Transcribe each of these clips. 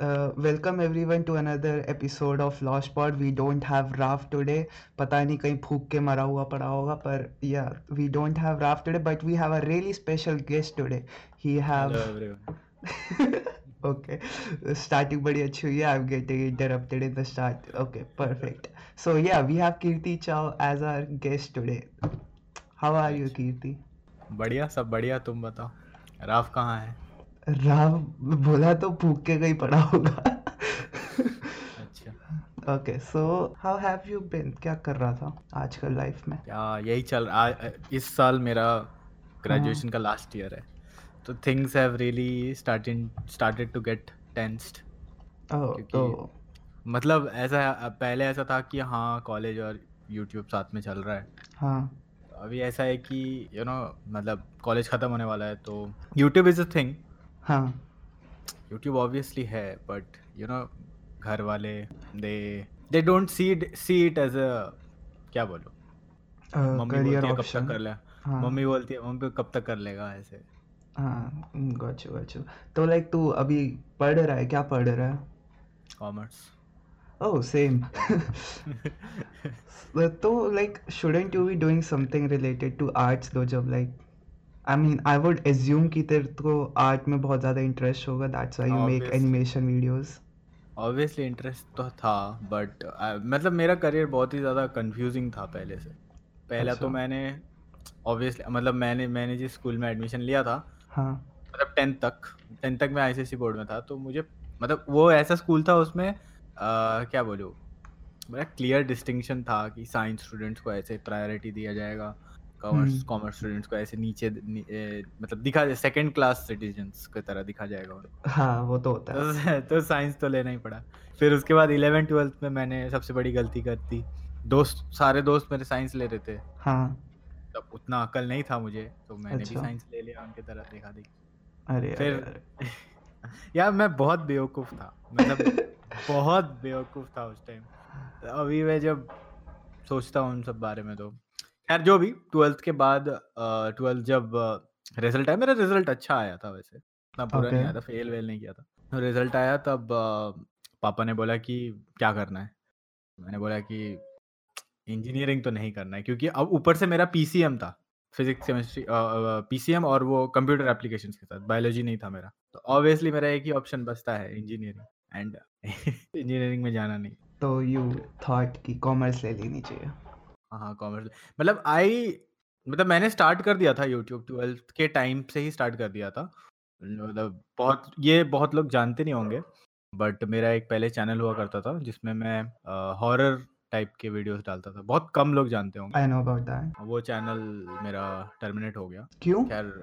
uh, welcome everyone to another episode of Lost Pod. We don't have Raf today. पता नहीं कहीं फूक के मरा हुआ पड़ा होगा पर yeah, we don't have Raf today, but we have a really special guest today. He have Hello everyone. okay, starting बड़ी अच्छी हुई है. I'm getting interrupted in the start. Okay, perfect. So yeah, we have Kirti Chow as our guest today. How are you, अच्छा Kirti? बढ़िया सब बढ़िया तुम बताओ राफ कहाँ है राव बोला तो भूख के कहीं पड़ा होगा. अच्छा। Okay so how have you been क्या कर रहा था आजकल लाइफ में? क्या यही चल आ, इस साल मेरा हाँ। ग्रेजुएशन का लास्ट ईयर है। तो things have really started started to get tensed तो मतलब ऐसा पहले ऐसा था कि हाँ कॉलेज और यूट्यूब साथ में चल रहा है। हाँ। अभी ऐसा है कि यू you नो know, मतलब कॉलेज ख़त्म होने वाला है तो यूट्यूब इज़ अ थिंग हाँ। यूट्यूब ऑब्वियसली है बट यू नो घर वाले they they don't see see it as a क्या बोलो? मम्मी बोलती है कब तक कर ले? हाँ। मम्मी बोलती है मम्मी कब तक कर लेगा ऐसे? हाँ गॉचू गॉचू तो लाइक तू अभी पढ़ रहा है क्या पढ़ रहा है? कॉमर्स ओह सेम तो like shouldn't you be doing something related to arts though जब like I mean I would assume कि तेरे को आर्ट में बहुत ज़्यादा इंटरेस्ट होगा that's why you make animation videos obviously interest तो था बट मतलब मेरा करियर बहुत ही ज़्यादा कंफ्यूजिंग था पहले से। पहला अच्छा। तो अच्छा। मैंने ऑब्वियसली मतलब मैंने मैंने जिस स्कूल में एडमिशन लिया था हाँ। मतलब टेंथ तक टेंथ तक मैं आईसीएसई बोर्ड में था तो मुझे मतलब वो ऐसा स्कूल था उसमें अ, क्या बोलूँ बड़ा क्लियर डिस्टिंक्शन था कि साइंस स्टूडेंट्स को ऐसे प्रायोरिटी दिया जाएगा। कॉमर्स हम्म। कॉमर्स स्टूडेंट्स को ऐसे नीचे नी, ए, मतलब दिखा जाए सेकंड क्लास सिटीजन्स की तरह दिखा जाएगा उनको। हाँ वो तो होता है। तो तो साइंस तो लेना ही पड़ा। फिर उसके बाद इलेवन ट्वेल्थ में मैंने सबसे बड़ी गलती कर दी। दोस्त सारे दोस्त मेरे साइंस ले रहे थे। हाँ। तब उतना अकल नहीं था मुझे तो मैंने भी अच्छा। साइंस ले लिया उनकी तरह देखा देखी। अरे अरे फिर अरे यार मैं बहुत बेवकूफ़ था। मतलब बहुत बेवकूफ़ था उस टाइम अभी मैं जब सोचता हूँ उन सब बारे में तो खैर जो भी ट्वेल्थ के बाद ट्वेल्थ जब रिज़ल्ट आया मेरा रिज़ल्ट अच्छा आया था वैसे। इतना बुरा नहीं आया था फेल वेल नहीं किया था। रिज़ल्ट आया तब पापा ने बोला कि क्या करना है? मैंने बोला कि इंजीनियरिंग तो नहीं करना है क्योंकि अब ऊपर से मेरा पीसीएम था फिजिक्स केमिस्ट्री पीसीएम और वो कंप्यूटर एप्लीकेशंस के साथ बायोलॉजी नहीं था मेरा। तो ऑब्वियसली मेरा एक ही ऑप्शन बचता है इंजीनियरिंग एंड इंजीनियरिंग में जाना नहीं। तो यू थॉट कि कॉमर्स ले लेनी चाहिए। हाँ हाँ कॉमर्स मतलब आई मतलब मैंने स्टार्ट कर दिया था यूट्यूब ट्वेल्थ के टाइम से ही स्टार्ट कर दिया था। मतलब बहुत ये बहुत लोग जानते नहीं होंगे बट मेरा एक पहले चैनल हुआ करता था जिसमें मैं हॉरर टाइप के वीडियोस डालता था। बहुत कम लोग जानते होंगे। आई नो अबाउट दैट वो चैनल मेरा टर्मिनेट हो गया। क्यों? खैर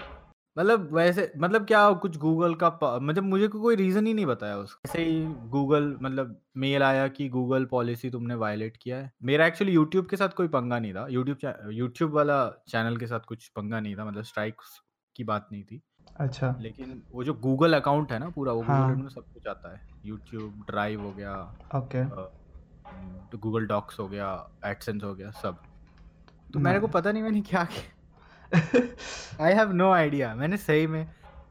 मतलब वैसे मतलब क्या कुछ गूगल का प- मतलब मुझे को, कोई रीज़न ही नहीं बताया उसका ऐसे ही गूगल मतलब मेल आया कि गूगल पॉलिसी तुमने वायलेट किया है। मेरा एक्चुअली यूट्यूब के साथ कोई पंगा नहीं था। यूट्यूब यूट्यूब वाला चैनल के साथ कुछ पंगा नहीं था मतलब स्ट्राइक्स की बात नहीं थी। अच्छा। लेकिन वो जो गूगल अकाउंट है ना पूरा वो हाँ। में सब कुछ आता है। यूट्यूब ड्राइव हो गया ओके। तो गूगल डॉक्स हो गया एडसेंस हो गया सब। तो मेरे को पता नहीं मैंने क्या किया। आई हैव नो आइडिया मैंने सही में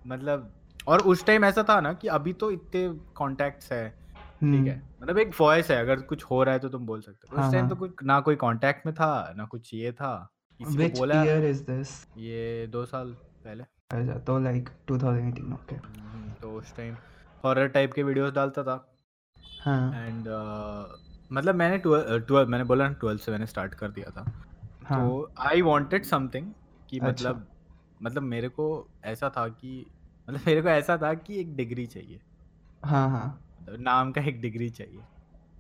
मतलब और उस टाइम ऐसा था ना कि अभी तो इतने कॉन्टैक्ट्स है। ठीक है? हम्म। मतलब एक वॉइस है अगर कुछ हो रहा है तो तुम बोल सकते हो। हाँ उस टाइम तो हाँ कुछ ना कोई कांटेक्ट में था ना कुछ ये था। किसी को बोला ईयर इज़ दिस ये दो साल पहले। अच्छा तो लाइक 2018 ओके तो उस टाइम हॉरर टाइप के वीडियोस डालता था। हाँ। एंड मतलब मैंने ट्वेल्व मैंने बोला ना ट्वेल्थ से मैंने स्टार्ट कर दिया था। हाँ। तो आई वांटेड समथिंग कि अच्छा। मतलब मतलब मेरे को ऐसा था कि मतलब मेरे को ऐसा था कि एक डिग्री चाहिए। हाँ हाँ। मतलब नाम का एक डिग्री चाहिए।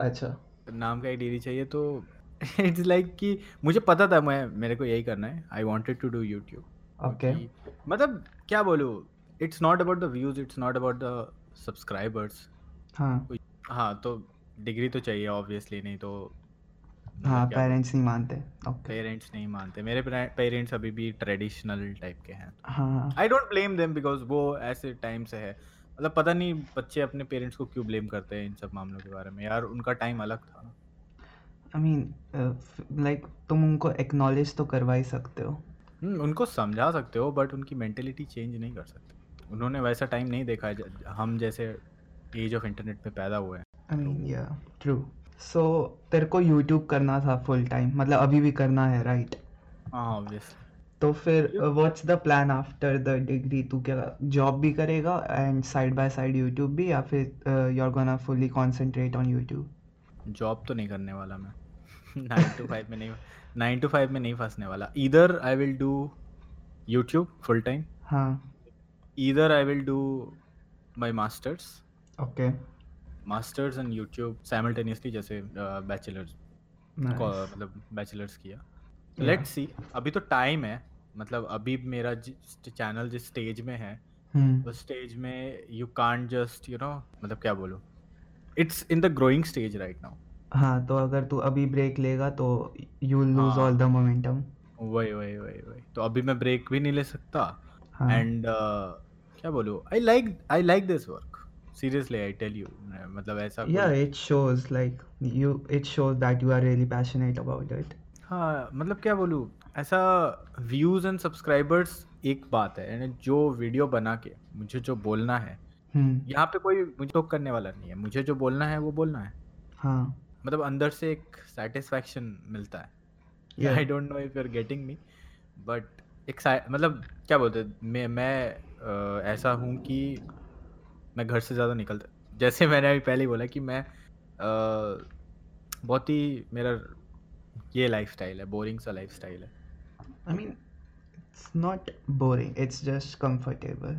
अच्छा। नाम का एक डिग्री चाहिए तो इट्स लाइक like कि मुझे पता था मैं मेरे को यही करना है। I wanted to do YouTube okay मतलब क्या बोलूँ it's not about the views it's not about the subscribers हाँ। हाँ तो डिग्री तो चाहिए ऑब्वियसली नहीं तो हाँ मतलब पेरेंट्स नहीं मानते। पेरेंट्स नहीं मानते। मेरे पेरेंट्स अभी भी ट्रेडिशनल टाइप के हैं। हाँ I don't blame them because वो ऐसे टाइम से है। मतलब पता नहीं बच्चे अपने पेरेंट्स को क्यों ब्लेम करते हैं इन सब मामलों के बारे में। यार उनका टाइम अलग था आई मीन लाइक तुम उनको एक्नॉलेज तो करवा ही सकते हो। हम्म, उनको समझा सकते हो बट उनकी मेंटेलिटी चेंज नहीं कर सकते। उन्होंने वैसा टाइम नहीं देखा है हम जैसे एज ऑफ़ इंटरनेट में पैदा हुए हैं। I mean yeah true so so, तेरे को यूट्यूब करना था फुल टाइम मतलब अभी भी करना है राइट हाँ ऑब्वियसली तो फिर what's the plan after the degree तू क्या जॉब भी करेगा and side by side YouTube भी या फिर you are gonna fully concentrate on YouTube job तो नहीं करने वाला मैं. नाइन टू फाइव में नहीं नाइन टू फाइव में नहीं फंसने वाला. इधर I will do YouTube full time हाँ. इधर I will do my masters okay masters and YouTube simultaneously जैसे बैचलर्स मतलब बैचलर्स किया। लेट्स सी अभी तो टाइम है मतलब अभी मेरा चैनल जिस स्टेज में है हम्म उस स्टेज में you can't just you know मतलब क्या बोलूँ? It's in the growing stage right now हाँ तो अगर तू अभी ब्रेक लेगा तो you lose. All the momentum वही वही वही वही। तो अभी मैं ब्रेक भी नहीं ले सकता हाँ। एंड क्या बोलूँ? I like I like this work seriously I tell you मतलब ऐसा yeah it shows like you it shows that you are really passionate about it. हाँ मतलब क्या बोलूँ ऐसा व्यूज़ एंड सब्सक्राइबर्स एक बात है यानी जो वीडियो बना के मुझे जो बोलना है हम्म। यहाँ पे कोई मुझे टोक करने वाला नहीं है मुझे जो बोलना है वो बोलना है। हाँ। मतलब अंदर से एक सेटिस्फैक्शन मिलता है. I don't know if you are getting me but एक मतलब क्या बोलते मैं मैं अ, ऐसा हूँ कि मैं घर से ज़्यादा निकलता जैसे मैंने अभी पहले ही बोला कि मैं बहुत ही मेरा ये लाइफ स्टाइल है बोरिंग सा लाइफ स्टाइल है। I mean it's not boring it's just comfortable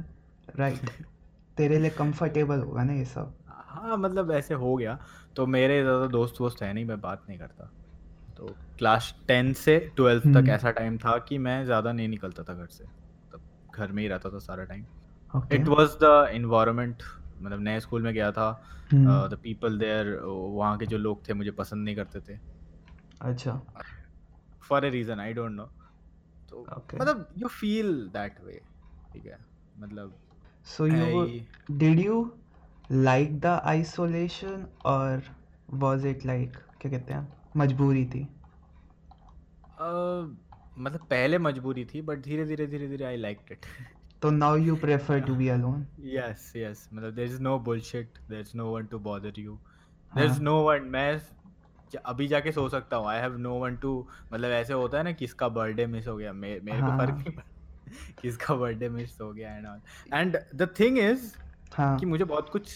right तेरे लिए comfortable होगा ना ये सब। हाँ मतलब ऐसे हो गया। तो मेरे ज़्यादा दोस्त वोस्त है नहीं मैं बात नहीं करता। तो क्लास टेन से ट्वेल्थ तक हम्म। ऐसा टाइम था कि मैं ज़्यादा नहीं निकलता था घर से। तब घर में ही रहता था सारा time it was the environment मतलब नए स्कूल में गया था द पीपल देयर वहाँ के जो लोग थे मुझे पसंद नहीं करते थे। अच्छा। For a reason I don't know तो मतलब यू फील दैट वे ठीक है? मतलब so you were, I- did you like the isolation or was it like क्या कहते हैं मजबूरी थी? अ, मतलब पहले मजबूरी थी बट धीरे धीरे धीरे धीरे आई लाइक इट तो now you prefer to be alone? Yes yes मतलब there is no bullshit there is no one to bother you there is no one मैं अभी जाके सो सकता हूँ. I have no one to मतलब ऐसे होता है ना किसका बर्थडे मिस हो गया. मे, मेरे को फ़र्क हाँ नहीं पड़ता किसका बर्थडे मिस हो गया and all and the thing is कि मुझे बहुत कुछ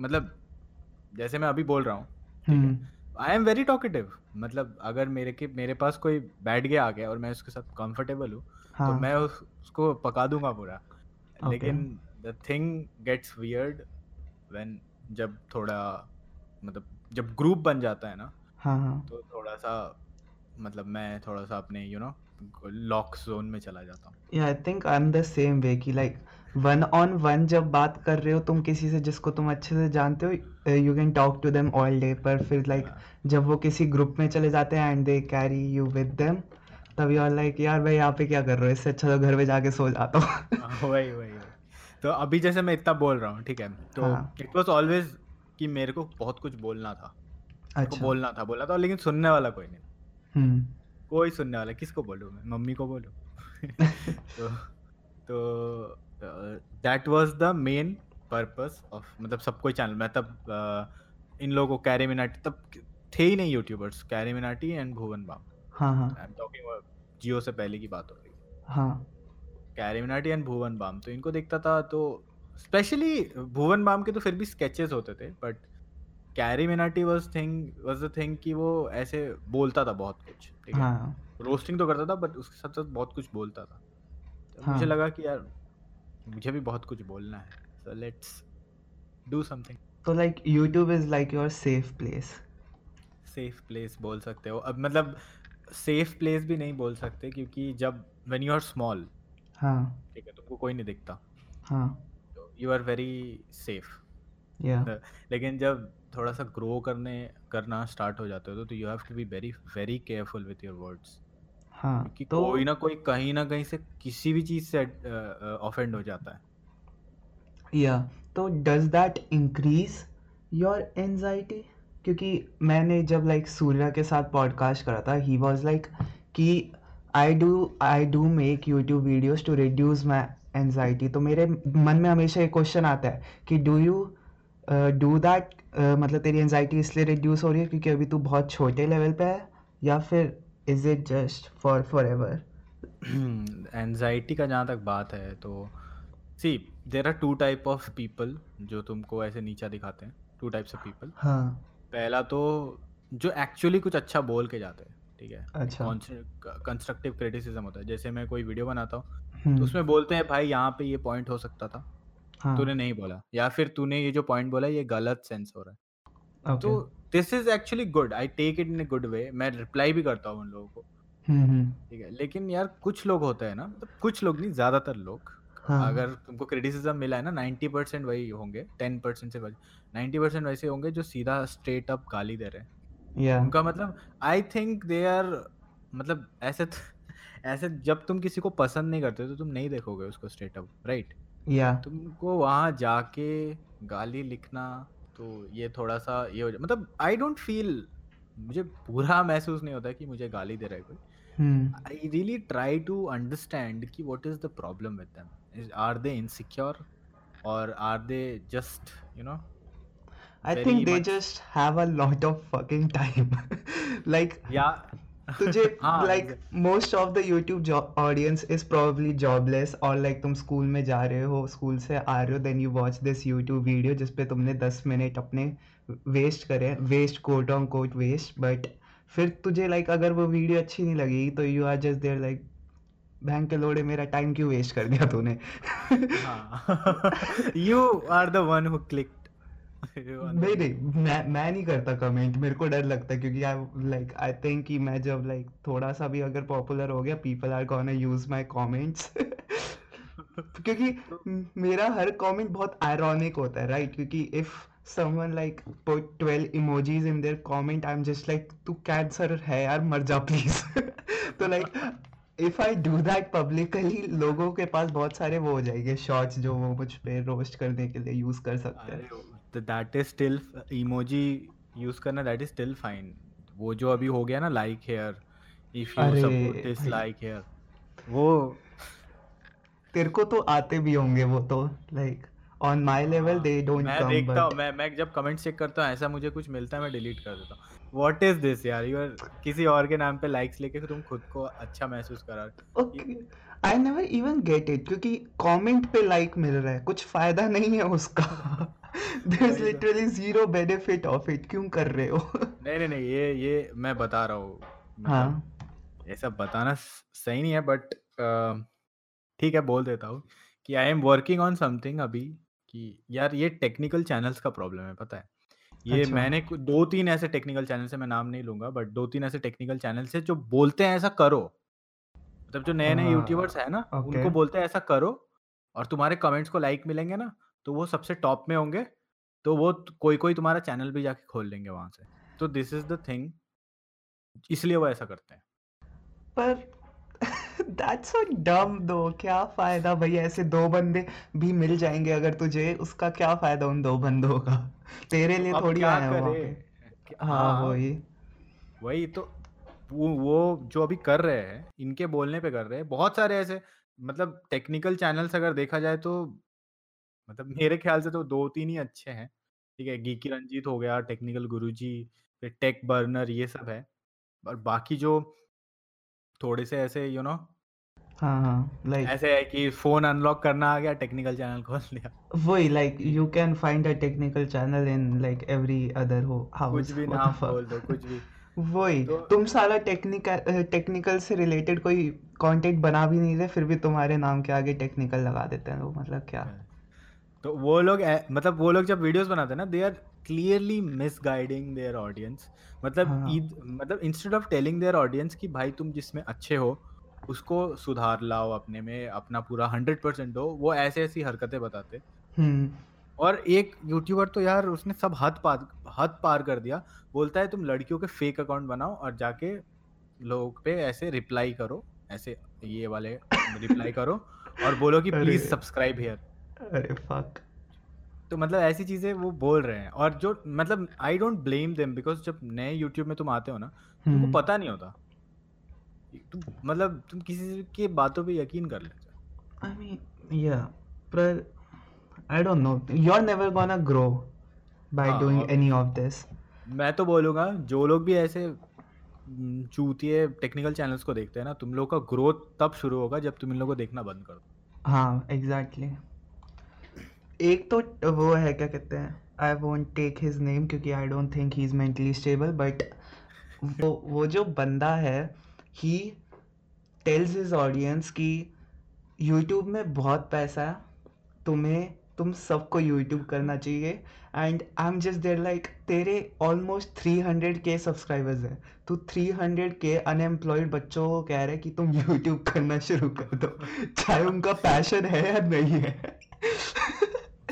मतलब जैसे मैं अभी बोल रहा हूँ आई एम वेरी टॉकेटिव मतलब अगर मेरे के मेरे पास कोई बैठ गया आगे और मैं उसके साथ कंफर्टेबल हूँ तो हाँ। मैं उस, उसको पका दूँगा पूरा। Okay. लेकिन the thing gets weird when जब थोड़ा मतलब जब ग्रुप बन जाता है ना हाँ हाँ। तो थोड़ा सा मतलब मैं थोड़ा सा अपने यू नो लॉक जोन में चला जाता हूँ। Yeah I think I am the same way कि लाइक वन ऑन वन जब बात कर रहे हो तुम किसी से जिसको तुम अच्छे से जानते हो you can talk to them all day पर फिर लाइक like, जब वो किसी ग्रुप में चले जाते हैं and they carry you with them तब यू आर लाइक यार मैं यहाँ पे क्या कर रहा हूँ? इससे अच्छा तो घर में जाके सो जाता हूँ. हाँ, वही वही तो अभी जैसे मैं इतना बोल रहा हूँ ठीक है? तो। इट वाज ऑलवेज कि मेरे को बहुत कुछ बोलना था। अच्छा। बोलना था बोला था लेकिन सुनने वाला कोई नहीं। हम्म। कोई सुनने वाला किसको बोलूँ मैं? मम्मी को बोलूँ? तो तो that was the main purpose of मतलब सब कोई चैनल मैं तब इन लोगों को कैरी मिनाटी तब थे ही नहीं यूट्यूबर्स कैरी मिनाटी एंड भुवन बाम हाँ हाँ। आई एम टॉकिंग जियो से पहले की बात हो रही है। हाँ। कैरी एंड भुवन बाम तो इनको देखता था तो स्पेशली भुवन बाम के तो फिर भी स्केचेस होते थे but Carry Minati was thing was the thing कि वो ऐसे बोलता था बहुत कुछ ठीक है? हाँ। रोस्टिंग तो करता था बट उसके साथ साथ बहुत कुछ बोलता था। तो हाँ। मुझे लगा कि यार मुझे भी बहुत कुछ बोलना है सो लेट्स डू समथिंग तो like YouTube is like your safe place safe place बोल सकते हो। अब मतलब सेफ़ प्लेस भी नहीं बोल सकते क्योंकि जब व्हेन यू आर स्मॉल हाँ। ठीक है तुमको कोई नहीं दिखता। हाँ। यू आर वेरी सेफ़ या लेकिन जब थोड़ा सा ग्रो करने करना स्टार्ट हो जाते हो तो you have to be very very careful with your words हाँ क्योंकि तो कोई ना कोई कहीं ना कहीं से किसी भी चीज़ से ऑफेंड हो जाता है। या तो does that increase your anxiety क्योंकि मैंने जब लाइक सूर्या के साथ पॉडकास्ट करा था ही वॉज़ लाइक कि I do I do make YouTube videos to reduce my anxiety तो मेरे मन में हमेशा एक क्वेश्चन आता है कि डू यू डू दैट मतलब तेरी एनजाइटी इसलिए रिड्यूस हो रही है क्योंकि अभी तू बहुत छोटे लेवल पे है या फिर is it just for forever anxiety का जहाँ तक बात है तो see there are two type of people जो तुमको ऐसे नीचा दिखाते हैं टू टाइप्स ऑफ़ पीपल हाँ। पहला तो जो एक्चुअली कुछ अच्छा बोल के जाते हैं ठीक है? अच्छा। कंस्ट्रक्टिव क्रिटिसिज्म होता है। जैसे मैं कोई वीडियो बनाता हूँ तो हम्म। उसमें बोलते हैं भाई यहाँ पे ये पॉइंट हो सकता था। हाँ। तूने नहीं बोला। या फिर तूने ये जो पॉइंट बोला ये गलत सेंस हो रहा है। ओके तो this is actually good I take it in a good way मैं रिप्लाई भी करता हूँ उन लोगों को। हम्म हम्म। ठीक है? लेकिन यार कुछ लोग होते हैं ना मतलब कुछ लोग नहीं ज़्यादातर लोग। हाँ। अगर तुमको क्रिटिसिज्म मिला है ना 90 परसेंट वही होंगे 10 परसेंट से नाइन्टी परसेंट वैसे होंगे जो सीधा स्ट्रेट अप गाली दे रहे हैं। या उनका मतलब आई थिंक दे आर मतलब ऐसे ऐसे जब तुम किसी को पसंद नहीं करते तो तुम नहीं देखोगे उसको स्ट्रेट अप राइट या तुमको वहाँ जाके गाली लिखना तो ये थोड़ा सा ये हो जाए मतलब आई डोंट फील मुझे बुरा महसूस नहीं होता कि मुझे गाली दे रहा है कोई। I really try to understand understand ki is the problem with them. Are they insecure और are they just you know I think they just have a lot of fucking time like या तुझे like most of the YouTube audience is probably jobless और like तुम school में जा रहे हो school से आ रहे हो then you watch this YouTube video जिसपे तुमने दस मिनट अपने वेस्ट करे waistcoat on coat vest but फिर तुझे लाइक like, अगर वो वीडियो अच्छी नहीं लगेगी तो you are just there like bank के लोड़े मेरा टाइम क्यों वेस्ट कर दिया तूने? हाँ। One who clicked. You are the नहीं नहीं मैं मैं नहीं करता कमेंट मेरे को डर लगता है क्योंकि आई लाइक आई थिंक कि मैं जब लाइक like, थोड़ा सा भी अगर पॉपुलर हो गया people are gonna use my comments क्योंकि मेरा हर कमेंट बहुत आयरॉनिक होता है राइट right? क्योंकि if someone like put 12 emojis in their comment I am just like तू कैंसर है यार मर जा प्लीज़ तो like if I do that publicly लोगों के पास बहुत सारे वो हो जाएँगे शॉर्ट्स जो वो मुझ पे रोस्ट करने के लिए यूज़ कर सकते हैं। अरे that is still emoji use करना दैट इज़ स्टिल फाइन वो जो अभी हो गया ना like here if you support this like here वो तेरे को तो आते भी होंगे वो तो like on my level they don't come मैं देखता हूँ मैं मैं जब कमेंट चेक करता हूँ ऐसा मुझे कुछ मिलता है मैं डिलीट कर देता हूँ। व्हाट इज़ दिस यार? यू आर किसी और के नाम पे लाइक्स लेके तुम खुद को अच्छा महसूस करा रहे हो। Okay I never even get it क्योंकि कमेंट पे लाइक मिल रहा है। कुछ फ़ायदा नहीं है उसका। There is literally zero benefit of it क्यों कर रहे हो? नहीं नहीं नहीं ये ये मैं बता रहा हूँ। हाँ। ये सब बताना सही नहीं है बट ठीक है बोल देता हूँ कि I am working on something अभी कि यार ये टेक्निकल चैनल्स का प्रॉब्लम है पता है? ये अच्छा। मैंने दो तीन ऐसे टेक्निकल चैनल से मैं नाम नहीं लूँगा बट दो तीन ऐसे टेक्निकल चैनल से जो बोलते हैं ऐसा करो। मतलब जो नए नए यूट्यूबर्स है ना उनको बोलते हैं ऐसा करो और तुम्हारे कमेंट्स को लाइक मिलेंगे ना तो वो सबसे टॉप में होंगे तो वो कोई कोई तुम्हारा चैनल भी जाके खोल लेंगे वहाँ से। तो दिस इज़ द थिंग इसलिए वो ऐसा करते हैं। पर दैट्स सो डम दो क्या फ़ायदा? भैया ऐसे दो बंदे भी मिल जाएँगे अगर तुझे उसका क्या फ़ायदा उन दो बंदों का? तेरे लिए थोड़ी हैं वहाँ पे हाँ वही। वही तो वो वो जो अभी कर रहे हैं इनके बोलने पे कर रहे हैं बहुत सारे ऐसे मतलब टेक्निकल चैनल्स अगर देखा जाए तो मतलब मेरे ख्याल से तो दो तीन ही अच्छे हैं। ठीक है गीकी रंजीत हो गया टेक्निकल गुरुजी फिर टेक बर्नर ये सब है। और बाकी जो थोड़े से ऐसे यू नो हाँ हाँ लाइक ऐसे है कि फ़ोन अनलॉक करना आ गया टेक्निकल चैनल खोल लिया। वही like you can find a technical channel in like every other ho कुछ भी नाम बोल दो कुछ भी। वही तो तुम साला टेक्निकल टेक्निकल से रिलेटेड कोई कंटेंट बना भी नहीं रहे फिर भी तुम्हारे नाम के आगे टेक्निकल लगा देते हैं लोग मतलब क्या? तो वो लोग मतलब वो लोग जब वीडियोस बनाते हैं ना they are clearly misguiding their audience मतलब हाँ। ईद मतलब instead of telling their audience कि भाई तुम जिसमें अच्छे हो उसको सुधार लाओ अपने में अपना पूरा हंड्रेड परसेंट दो वो ऐसे ऐसी हरकतें बताते। हम्म। और एक यूट्यूबर तो यार उसने सब हद पार हद पार कर दिया। बोलता है तुम लड़कियों के फेक अकाउंट बनाओ और जाके लोगों पे ऐसे रिप्लाई करो ऐसे ये वाले रिप्लाई करो और बोलो कि प्लीज़ सब्सक्राइब हियर अरे फक तो मतलब ऐसी चीज़ें वो बोल रहे हैं। और जो मतलब I don't blame them because जब नए यूट्यूब में तुम आते हो ना तुमको हम्म। पता नहीं होता। तुम मतलब तुम किसी की बातों पे यकीन कर लेते हो। I mean yeah but I don't know. You're never gonna grow by हाँ doing और any of मैं तो बोलूँगा जो लोग भी ऐसे चूतिए टेक्निकल चैनल्स को देखते हैं ना, तुम लोग का ग्रोथ तब शुरू होगा जब तुम इन लोगों को देखना बंद कर दो। हाँ, एग्ज़ैक्टली। एक तो वो है, क्या कहते हैं I won't take his name क्योंकि I don't think he is mentally stable but वो वो जो बंदा है ही टेल्स हिज ऑडियंस कि यूट्यूब में बहुत पैसा है, तुम्हें, तुम सबको यूट्यूब करना चाहिए and I am just there like तेरे ऑलमोस्ट थ्री हंड्रेड के सब्सक्राइबर्स हैं। तू थ्री हंड्रेड के अनएम्प्लॉयड बच्चों को कह रहे हैं कि तुम यूट्यूब करना शुरू कर दो, चाहे उनका पैशन है या नहीं है।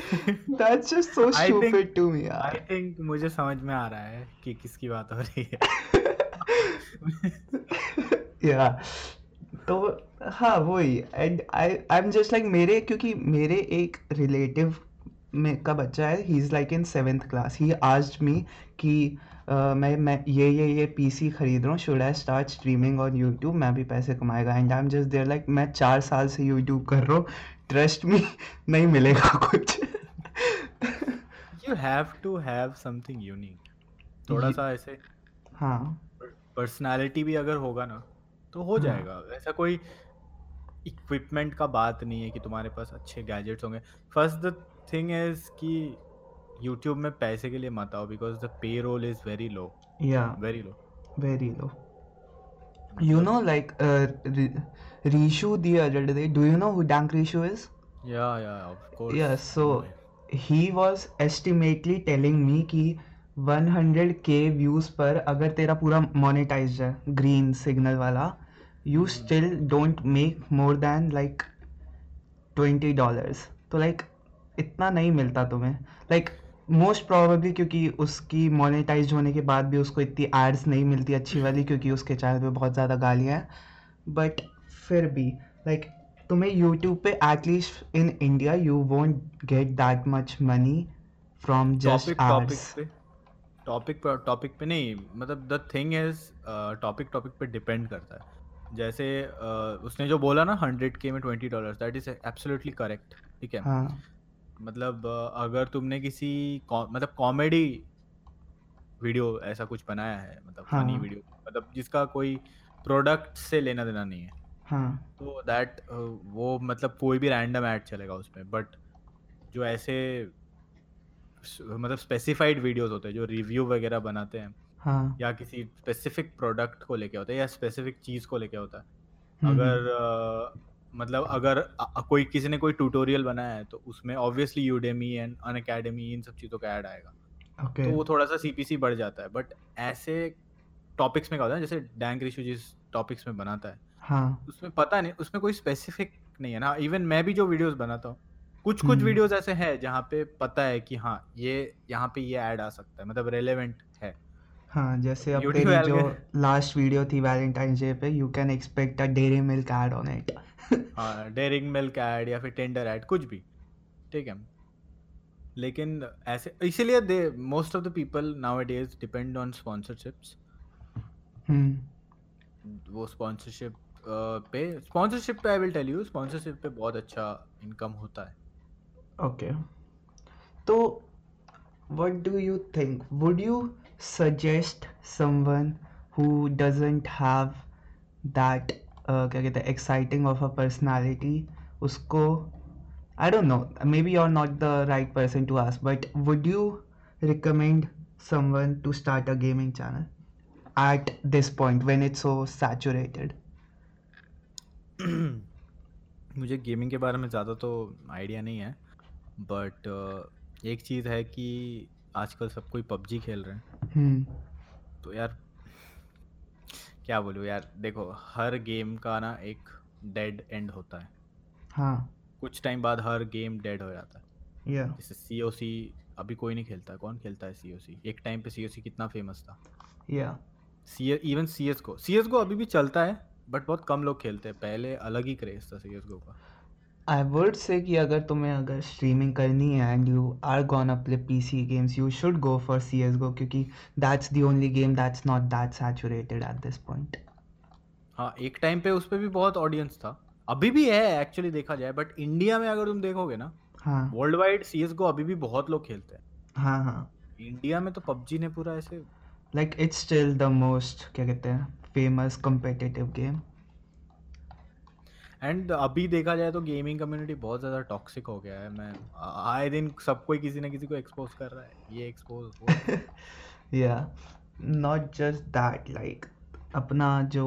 That's just so stupid to me यार. थिंक मुझे समझ में आ रहा है कि किसकी बात हो रही है। या तो हाँ वही. And I I am just like मेरे क्योंकि मेरे एक रिलेटिव में का बच्चा है he is like in seventh class he आज मी कि मैं मैं ये ये ये पीसी खरीद रहा हूँ. Should I start streaming on YouTube मैं भी पैसे कमाएगा. And I am just there like मैं चार साल से यूट्यूब कर रहा हूँ. ट्रस्ट मी नहीं मिलेगा कुछ. You have to have something unique. थोड़ा सा ऐसे हाँ पर्सनालिटी भी अगर होगा ना, तो हो हाँ जाएगा। ऐसा कोई इक्विपमेंट का बात नहीं है कि तुम्हारे पास अच्छे गैजेट्स होंगे। फ़र्स्ट द थिंग इज़ कि यूट्यूब में पैसे के लिए मत आओ because the payroll is very low, या very low. Very low You know, like uh, Ri- Rishu the other day. Do you know who Dank Rishu is? Of Yeah. Course I So know him. he was estimately telling me कि 100k views पर अगर तेरा पूरा monetized है green signal वाला, you still don't make more make like twenty dollars 20 dollars. तो like इतना नहीं मिलता तुम्हें लाइक मोस्ट प्रोबेबली क्योंकि उसकी मोनेटाइज होने के बाद भी उसको इतनी एड्स नहीं मिलती अच्छी वाली क्योंकि उसके चैनल पे बहुत ज़्यादा गालियाँ हैं बट फिर भी लाइक तुम्हें यूट्यूब पे at least in India you won't get that much money from just ads पे टॉपिक पर टॉपिक पे नहीं मतलब the thing is topic topic पे डिपेंड करता है। जैसे uh, उसने जो बोला ना हंड्रेड के में twenty dollar that is absolutely correct ठीक है? हाँ। मतलब uh, अगर तुमने किसी मतलब कॉमेडी वीडियो ऐसा कुछ बनाया है मतलब फनी हाँ। वीडियो मतलब जिसका कोई प्रोडक्ट से लेना देना नहीं है। हाँ। तो दैट वो मतलब कोई भी रैंडम ऐड चलेगा उसमें बट जो ऐसे मतलब स्पेसिफाइड वीडियोस होते हैं जो रिव्यू वगैरह बनाते हैं हाँ। या किसी स्पेसिफिक प्रोडक्ट को लेके होता है या स्पेसिफिक चीज़ को लेके होता है। हम्म अगर अ, मतलब अगर अ- कोई किसी ने कोई ट्यूटोरियल बनाया है तो उसमें obviously Udemy and on academy इन सब चीज़ों का ऐड आएगा। ओके। तो वो थोड़ा सा सीपीसी बढ़ जाता है बट ऐसे टॉपिक्स में क्या होता है जैसे डैंक रिशु जिस टॉपिक्स में बनाता है हाँ। उसमें पता नहीं उसमें कोई स्पेसिफिक नहीं है ना। इवन मैं भी जो वीडियोस बनाता हूँ कुछ कुछ हम्म। वीडियोस ऐसे हैं जहाँ पे पता है कि हाँ ये यहाँ पे ये ऐड आ सकता है मतलब रेलेवेंट है। हाँ जैसे अब यूट्यूब तेरी जो लास्ट वीडियो थी वैलेंटाइन डे पे you can expect a Dairy Milk ad on it हाँ डेयरिंग मिल्क ऐड या फिर टेंडर ऐड कुछ भी ठीक है। लेकिन ऐसे इसीलिए they most of the people nowadays depend on sponsorships hmm. वो स्पॉन्सरशिप पे स्पॉन्सरशिप पे I will tell you sponsorship पे बहुत अच्छा इनकम होता है। ओके तो what do you think would you suggest someone who doesn't have that क्या कहते हैं एक्साइटिंग ऑफ़ अ पर्सनालिटी उसको I don't know maybe are not the right person to ask but would you recommend someone to start a gaming channel at this point when it's so saturated मुझे gaming के बारे में ज़्यादा तो idea नहीं है but uh, एक चीज़ है कि आजकल सब कोई पबजी खेल रहे हैं। हम्म। तो यार क्या बोलूँ यार देखो हर गेम का ना एक डेड एंड होता है। हाँ। कुछ टाइम बाद हर गेम डेड हो जाता है। या जैसे सी ओ सी अभी कोई नहीं खेलता कौन खेलता है सी ओ सी एक टाइम पे सी ओ सी कितना फ़ेमस था। या सी इवन सी एस को सी एस को अभी भी चलता है बट बहुत कम लोग खेलते हैं पहले अलग ही क्रेज था सी एस को। आई वुड से कि अगर तुम्हें अगर स्ट्रीमिंग करनी है and you are gonna play PC games you should go for CS:GO क्योंकि that's the only game that's not that saturated at this point हाँ एक टाइम पे उस पे भी बहुत ऑडियंस था। अभी भी है एक्चुअली देखा जाए बट इंडिया में अगर तुम देखोगे ना हाँ। वर्ल्ड वाइड सी एस को अभी भी बहुत लोग खेलते हैं। हाँ हाँ। इंडिया में तो पबजी ने पूरा ऐसे like it's still the most क्या कहते हैं फ़ेमस कम्पिटिटिव गेम एंड अभी देखा जाए तो गेमिंग कम्युनिटी बहुत ज़्यादा टॉक्सिक हो गया है। मैं आए दिन सब कोई किसी ना किसी को एक्सपोज कर रहा है। ये एक्सपोज या नॉट जस्ट दैट लाइक अपना जो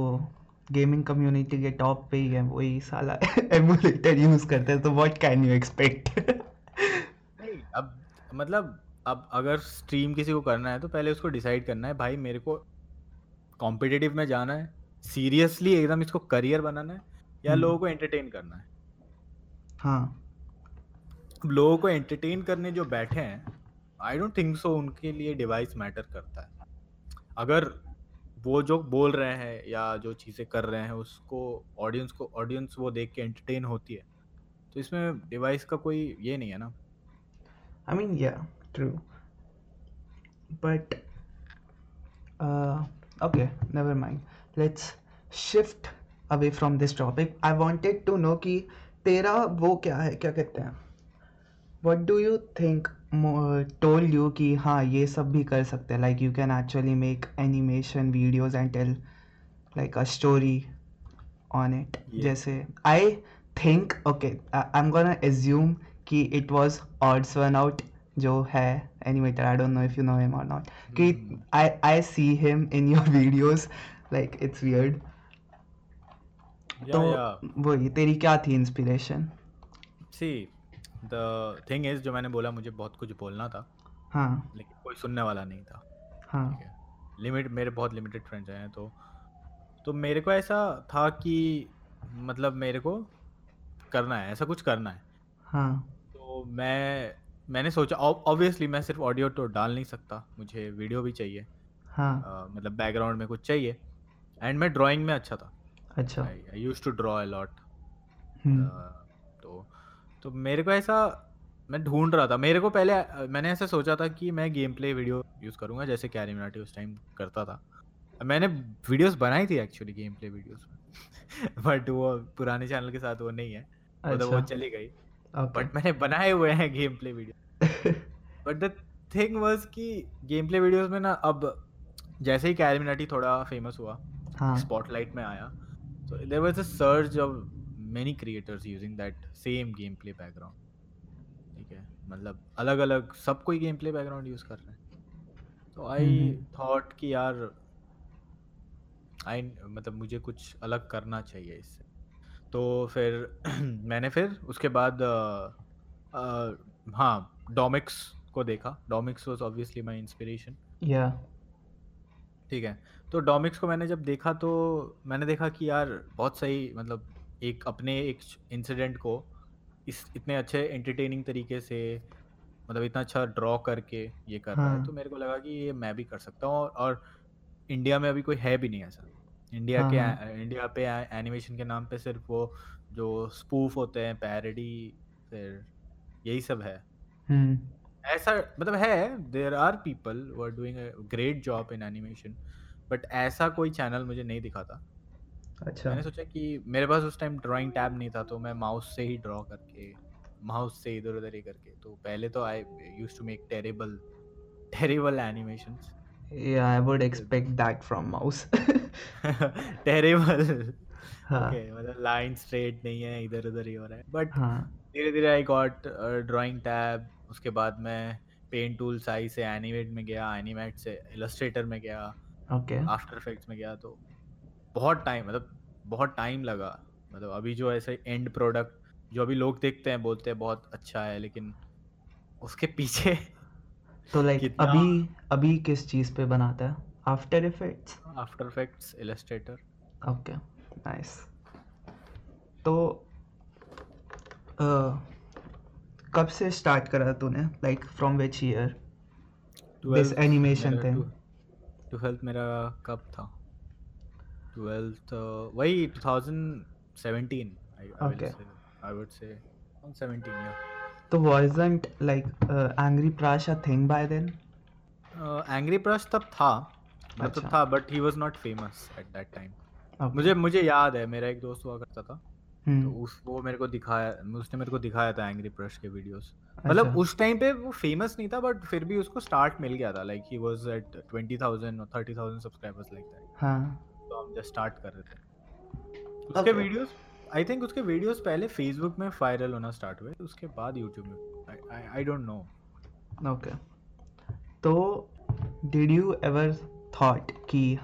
गेमिंग कम्युनिटी के टॉप पे ही है वही साला एमुलेटर यूज़ करते हैं तो व्हाट कैन यू एक्सपेक्ट अब मतलब अब अगर स्ट्रीम किसी को करना है तो पहले उसको डिसाइड करना है भाई मेरे को कॉम्पिटिटिव में जाना है सीरियसली एकदम इसको करियर बनाना है या हम्म। लोगों को एंटरटेन करना है हाँ लोगों को एंटरटेन करने जो बैठे हैं आई डोंट थिंक सो उनके लिए डिवाइस मैटर करता है अगर वो जो बोल रहे हैं या जो चीज़ें कर रहे हैं उसको ऑडियंस को ऑडियंस वो देख के एंटरटेन होती है तो इसमें डिवाइस का कोई ये नहीं है ना I mean true. But, uh, okay, never mind. Let's shift away from this topic. I wanted to know कि तेरा वो क्या है क्या कहते हैं What do you think told you कि हाँ ये सब भी कर सकते हैं like you can actually make animation videos and tell like a story on it Yeah. जैसे I think okay I, I'm gonna assume कि it was odds one out जो है animator I don't know if you know him or not. कि Hmm. I I see him in your videos like it's weird. तो वही तेरी क्या थी inspiration see the thing is जो मैंने बोला मुझे बहुत कुछ बोलना था हाँ। लेकिन कोई सुनने वाला नहीं था। हाँ। लिमिट मेरे बहुत लिमिटेड फ्रेंड्स हैं तो तो मेरे को ऐसा था कि मतलब मेरे को करना है ऐसा कुछ करना है। हाँ। तो मैं मैंने सोचा ऑब्वियसली मैं सिर्फ़ ऑडियो तो डाल नहीं सकता मुझे वीडियो भी चाहिए। हाँ। अ, मतलब बैकग्राउंड में कुछ चाहिए। एंड मैं ड्राइंग में अच्छा था। अच्छा। I use to draw a lot तो तो मेरे को ऐसा मैं ढूंढ रहा था। मेरे को पहले मैंने ऐसा सोचा था कि मैं गेम प्ले वीडियो यूज़ करूँगा जैसे कैरी मिनाटी उस टाइम करता था। मैंने वीडियोस बनाई थी actually gameplay videos but वो पुराने चैनल के साथ वो नहीं है। मतलब वो अच्छा। चली गई। बट मैंने बनाए हुए हैं gameplay video but the thing was कि गेम प्ले वीडियोस में ना अब जैसे ही कैरी मिनाटी थोड़ा फ़ेमस हुआ हाँ। स्पॉटलाइट में आया so there was a surge of many creators using that same gameplay background. ठीक है? मतलब अलग अलग सब कोई गेम प्ले बैकग्राउंड यूज़ कर रहे हैं। तो आई थॉट कि यार आई मतलब मुझे कुछ अलग करना चाहिए इससे। तो फिर मैंने फिर उसके बाद हाँ डोमिक्स को देखा। Domics was obviously my inspiration या ठीक है। तो डोमिक्स को मैंने जब देखा तो मैंने देखा कि यार बहुत सही मतलब एक अपने एक इंसिडेंट को इस इतने अच्छे एंटरटेनिंग तरीके से मतलब इतना अच्छा ड्रॉ करके ये कर रहा है। तो हाँ मेरे को लगा कि ये मैं भी कर सकता हूँ और, और इंडिया में अभी कोई है भी नहीं ऐसा। इंडिया हाँ के हाँ। इंडिया पे एनिमेशन के नाम पे सिर्फ़ वो जो स्पूफ होते हैं पैरडी फिर यही सब है। हम्म ऐसा मतलब है देर आर पीपल वो are doing a great job in animation but ऐसा कोई चैनल मुझे नहीं दिखा था। अच्छा। मैंने सोचा कि मेरे पास उस टाइम ड्राइंग टैब नहीं था तो मैं माउस से ही ड्रॉ करके माउस से इधर उधर ही करके तो पहले तो I use to make terrible terrible animations I would expect that from mouse terrible हाँ ओके मतलब लाइन स्ट्रेट नहीं है इधर उधर ही हो रहा है। बट धीरे धीरे आई गॉट ड्राइंग टैब उसके बाद मैं पेंट टूल साई से एनिमेट में गया एनिमेट से इलस्ट्रेटर में गया ओके आफ्टर इफेक्ट्स में गया तो बहुत टाइम मतलब बहुत टाइम लगा। मतलब अभी जो ऐसे एंड प्रोडक्ट जो अभी लोग देखते हैं बोलते हैं बहुत अच्छा है लेकिन उसके पीछे तो लाइक अभी अभी किस चीज़ पे बनाता है? After Effects After Effects Illustrator okay nice तो अ, कब से स्टार्ट करा तूने? Like from which year this animation thing twelfth मेरा कब था? ट्वेल्थ वही 2017 आई आई वुड से 17 या तो wasn't like uh, angry prash a thing by then? Angry Prash तब था। मतलब अच्छा। था but he was not famous at that time मुझे मुझे याद है मेरा एक दोस्त हुआ करता था। तो हम्म उस वो मेरे को दिखाया उसने मेरे को दिखाया था एंग्री प्रश के वीडियोस मतलब अच्छा उस टाइम पे वो फ़ेमस नहीं था बट फिर भी उसको स्टार्ट मिल गया था। लाइक ही वाज एट 20000 और 30000 सब्सक्राइबर्स लाइक दैट हाँ। तो हम जस्ट स्टार्ट कर रहे थे। उसके वीडियोस आई थिंक उसके वीडियोस पहले फेसबुक में वायरल होना स्टार्ट हुए उसके बाद यूट्यूब में। आई डोंट नो ओके तो डिड यू एवर थॉट कि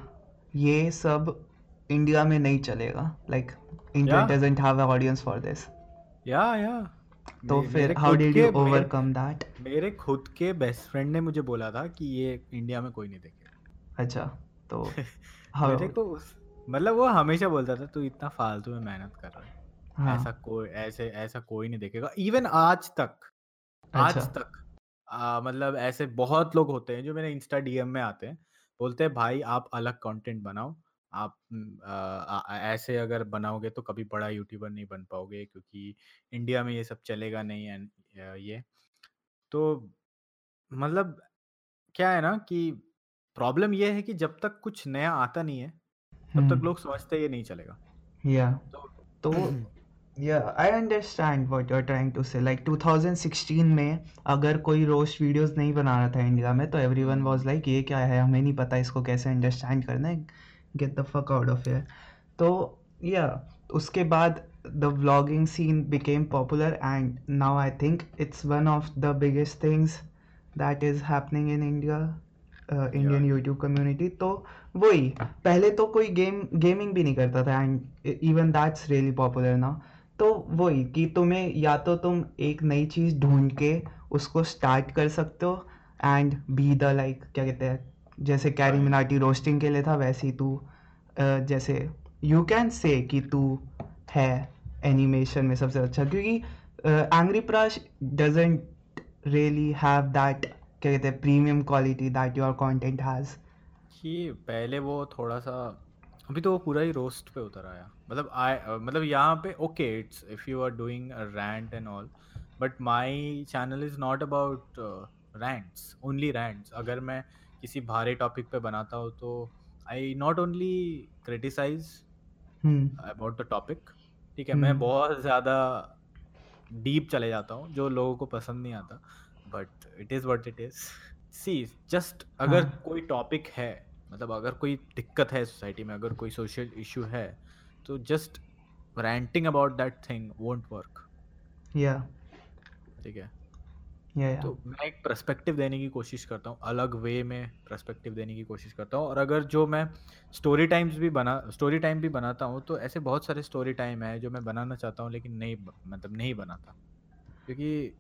ये सब इंडिया में नहीं चलेगा? Like India doesn't have a audience for this या या तो फिर how did you overcome that मेरे खुद के बेस्ट फ्रेंड ने मुझे बोला था कि ये इंडिया में कोई नहीं देखेगा। अच्छा तो मेरे हाउ को उस मतलब वो हमेशा बोलता था तू इतना फालतू में मेहनत कर रहा है। हाँ। ऐसा कोई ऐसे ऐसा कोई नहीं देखेगा। इवन आज तक आज अच्छा। तक आ, मतलब ऐसे बहुत लोग होते हैं जो मेरे इंस्टा डीएम में आते हैं बोलते हैं भाई आप अलग कंटेंट बनाओ। आप आ, आ- ऐसे अगर बनाओगे तो कभी बड़ा यूट्यूबर नहीं बन पाओगे क्योंकि इंडिया में ये सब चलेगा नहीं एंड ये। तो मतलब क्या है ना कि प्रॉब्लम ये है कि जब तक कुछ नया आता नहीं है तब तक हम्म। लोग समझते ये नहीं चलेगा। या तो या I understand what you are trying to say like 2016 में अगर कोई रोज वीडियोस नहीं बना रहा था इंडिया में तो एवरीवन वाज लाइक ये क्या है? हमें नहीं पता इसको कैसे अंडरस्टैंड करना है। Get the fuck out of here तो या उसके बाद the vlogging scene became popular and now I think it's one of the biggest things that is happening in India Indian YouTube community तो वही पहले तो कोई गेम गेमिंग भी नहीं करता था and even that's really popular ना तो वही कि तुम्हें या तो तुम एक नई चीज़ ढूंढ के उसको स्टार्ट कर सकते हो एंड बी द लाइक क्या कहते हैं जैसे कैरी मिनाटी रोस्टिंग के लिए था वैसे ही तू जैसे यू कैन से कि तू है एनिमेशन में सबसे अच्छा क्योंकि Angry Prash doesn't really have that क्या कहते हैं premium quality that your content has कि पहले वो थोड़ा सा अभी तो वो पूरा ही रोस्ट पे उतर आया। मतलब आई मतलब यहाँ पे okay it's if you are doing rant and all but my channel is not about rants only rants अगर मैं किसी भारी टॉपिक पे बनाता हूँ तो I not only criticize about the topic ठीक है hmm. मैं हम्म। बहुत ज़्यादा डीप चले जाता हूँ जो लोगों को पसंद नहीं आता but it is what it is see just अगर हाँ। कोई टॉपिक है मतलब अगर कोई दिक्कत है सोसाइटी में अगर कोई सोशल इशू है तो just ranting about that thing won't work या ठीक है? या या तो मैं एक पर्सपेक्टिव देने की कोशिश करता हूँ अलग वे में पर्सपेक्टिव देने की कोशिश करता हूँ। और अगर जो मैं स्टोरी टाइम्स भी बना स्टोरी टाइम भी बनाता हूँ तो ऐसे बहुत सारे स्टोरी टाइम है जो मैं बनाना चाहता हूँ लेकिन नहीं मतलब नहीं बनाता। क्योंकि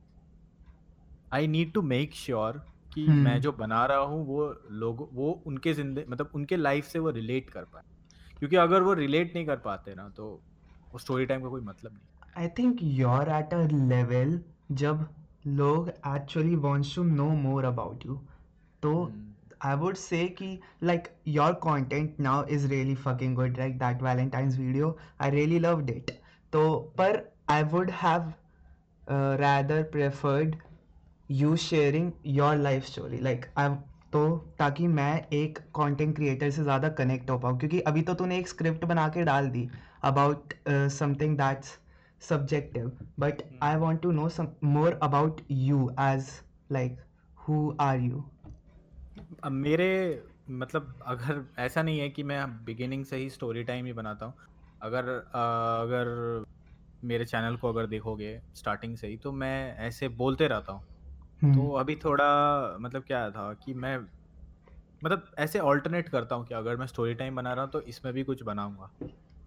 I need to make sure कि मैं जो बना रहा हूँ वो लोग वो उनके ज़िंदगी मतलब उनके लाइफ से वो रिलेट कर पाए। क्योंकि अगर वो रिलेट नहीं कर पाते ना तो वो स्टोरी टाइम का कोई मतलब नहीं। I think your at a level जब लोग actually wants to know more about you तो आई वुड से कि like your content now is really fucking good like that Valentine's video I really love it तो पर I would have rather preferred you sharing your life story like I तो ताकि मैं एक content creator से ज़्यादा connect हो पाऊँ, क्योंकि अभी तो तूने एक स्क्रिप्ट बना के डाल दी about something that's subjective, but i hmm. want to know some more about you as, like, who are you मेरे मतलब अगर ऐसा नहीं है कि मैं बिगिनिंग से ही स्टोरी टाइम ही बनाता हूँ, अगर अगर मेरे चैनल को अगर देखोगे स्टार्टिंग से ही तो मैं ऐसे बोलते रहता हूँ तो हम्म। अभी थोड़ा मतलब क्या था कि मैं मतलब ऐसे ऑल्टरनेट करता हूँ कि अगर मैं स्टोरी टाइम बना रहा हूँ तो इसमें भी कुछ बनाऊँगा।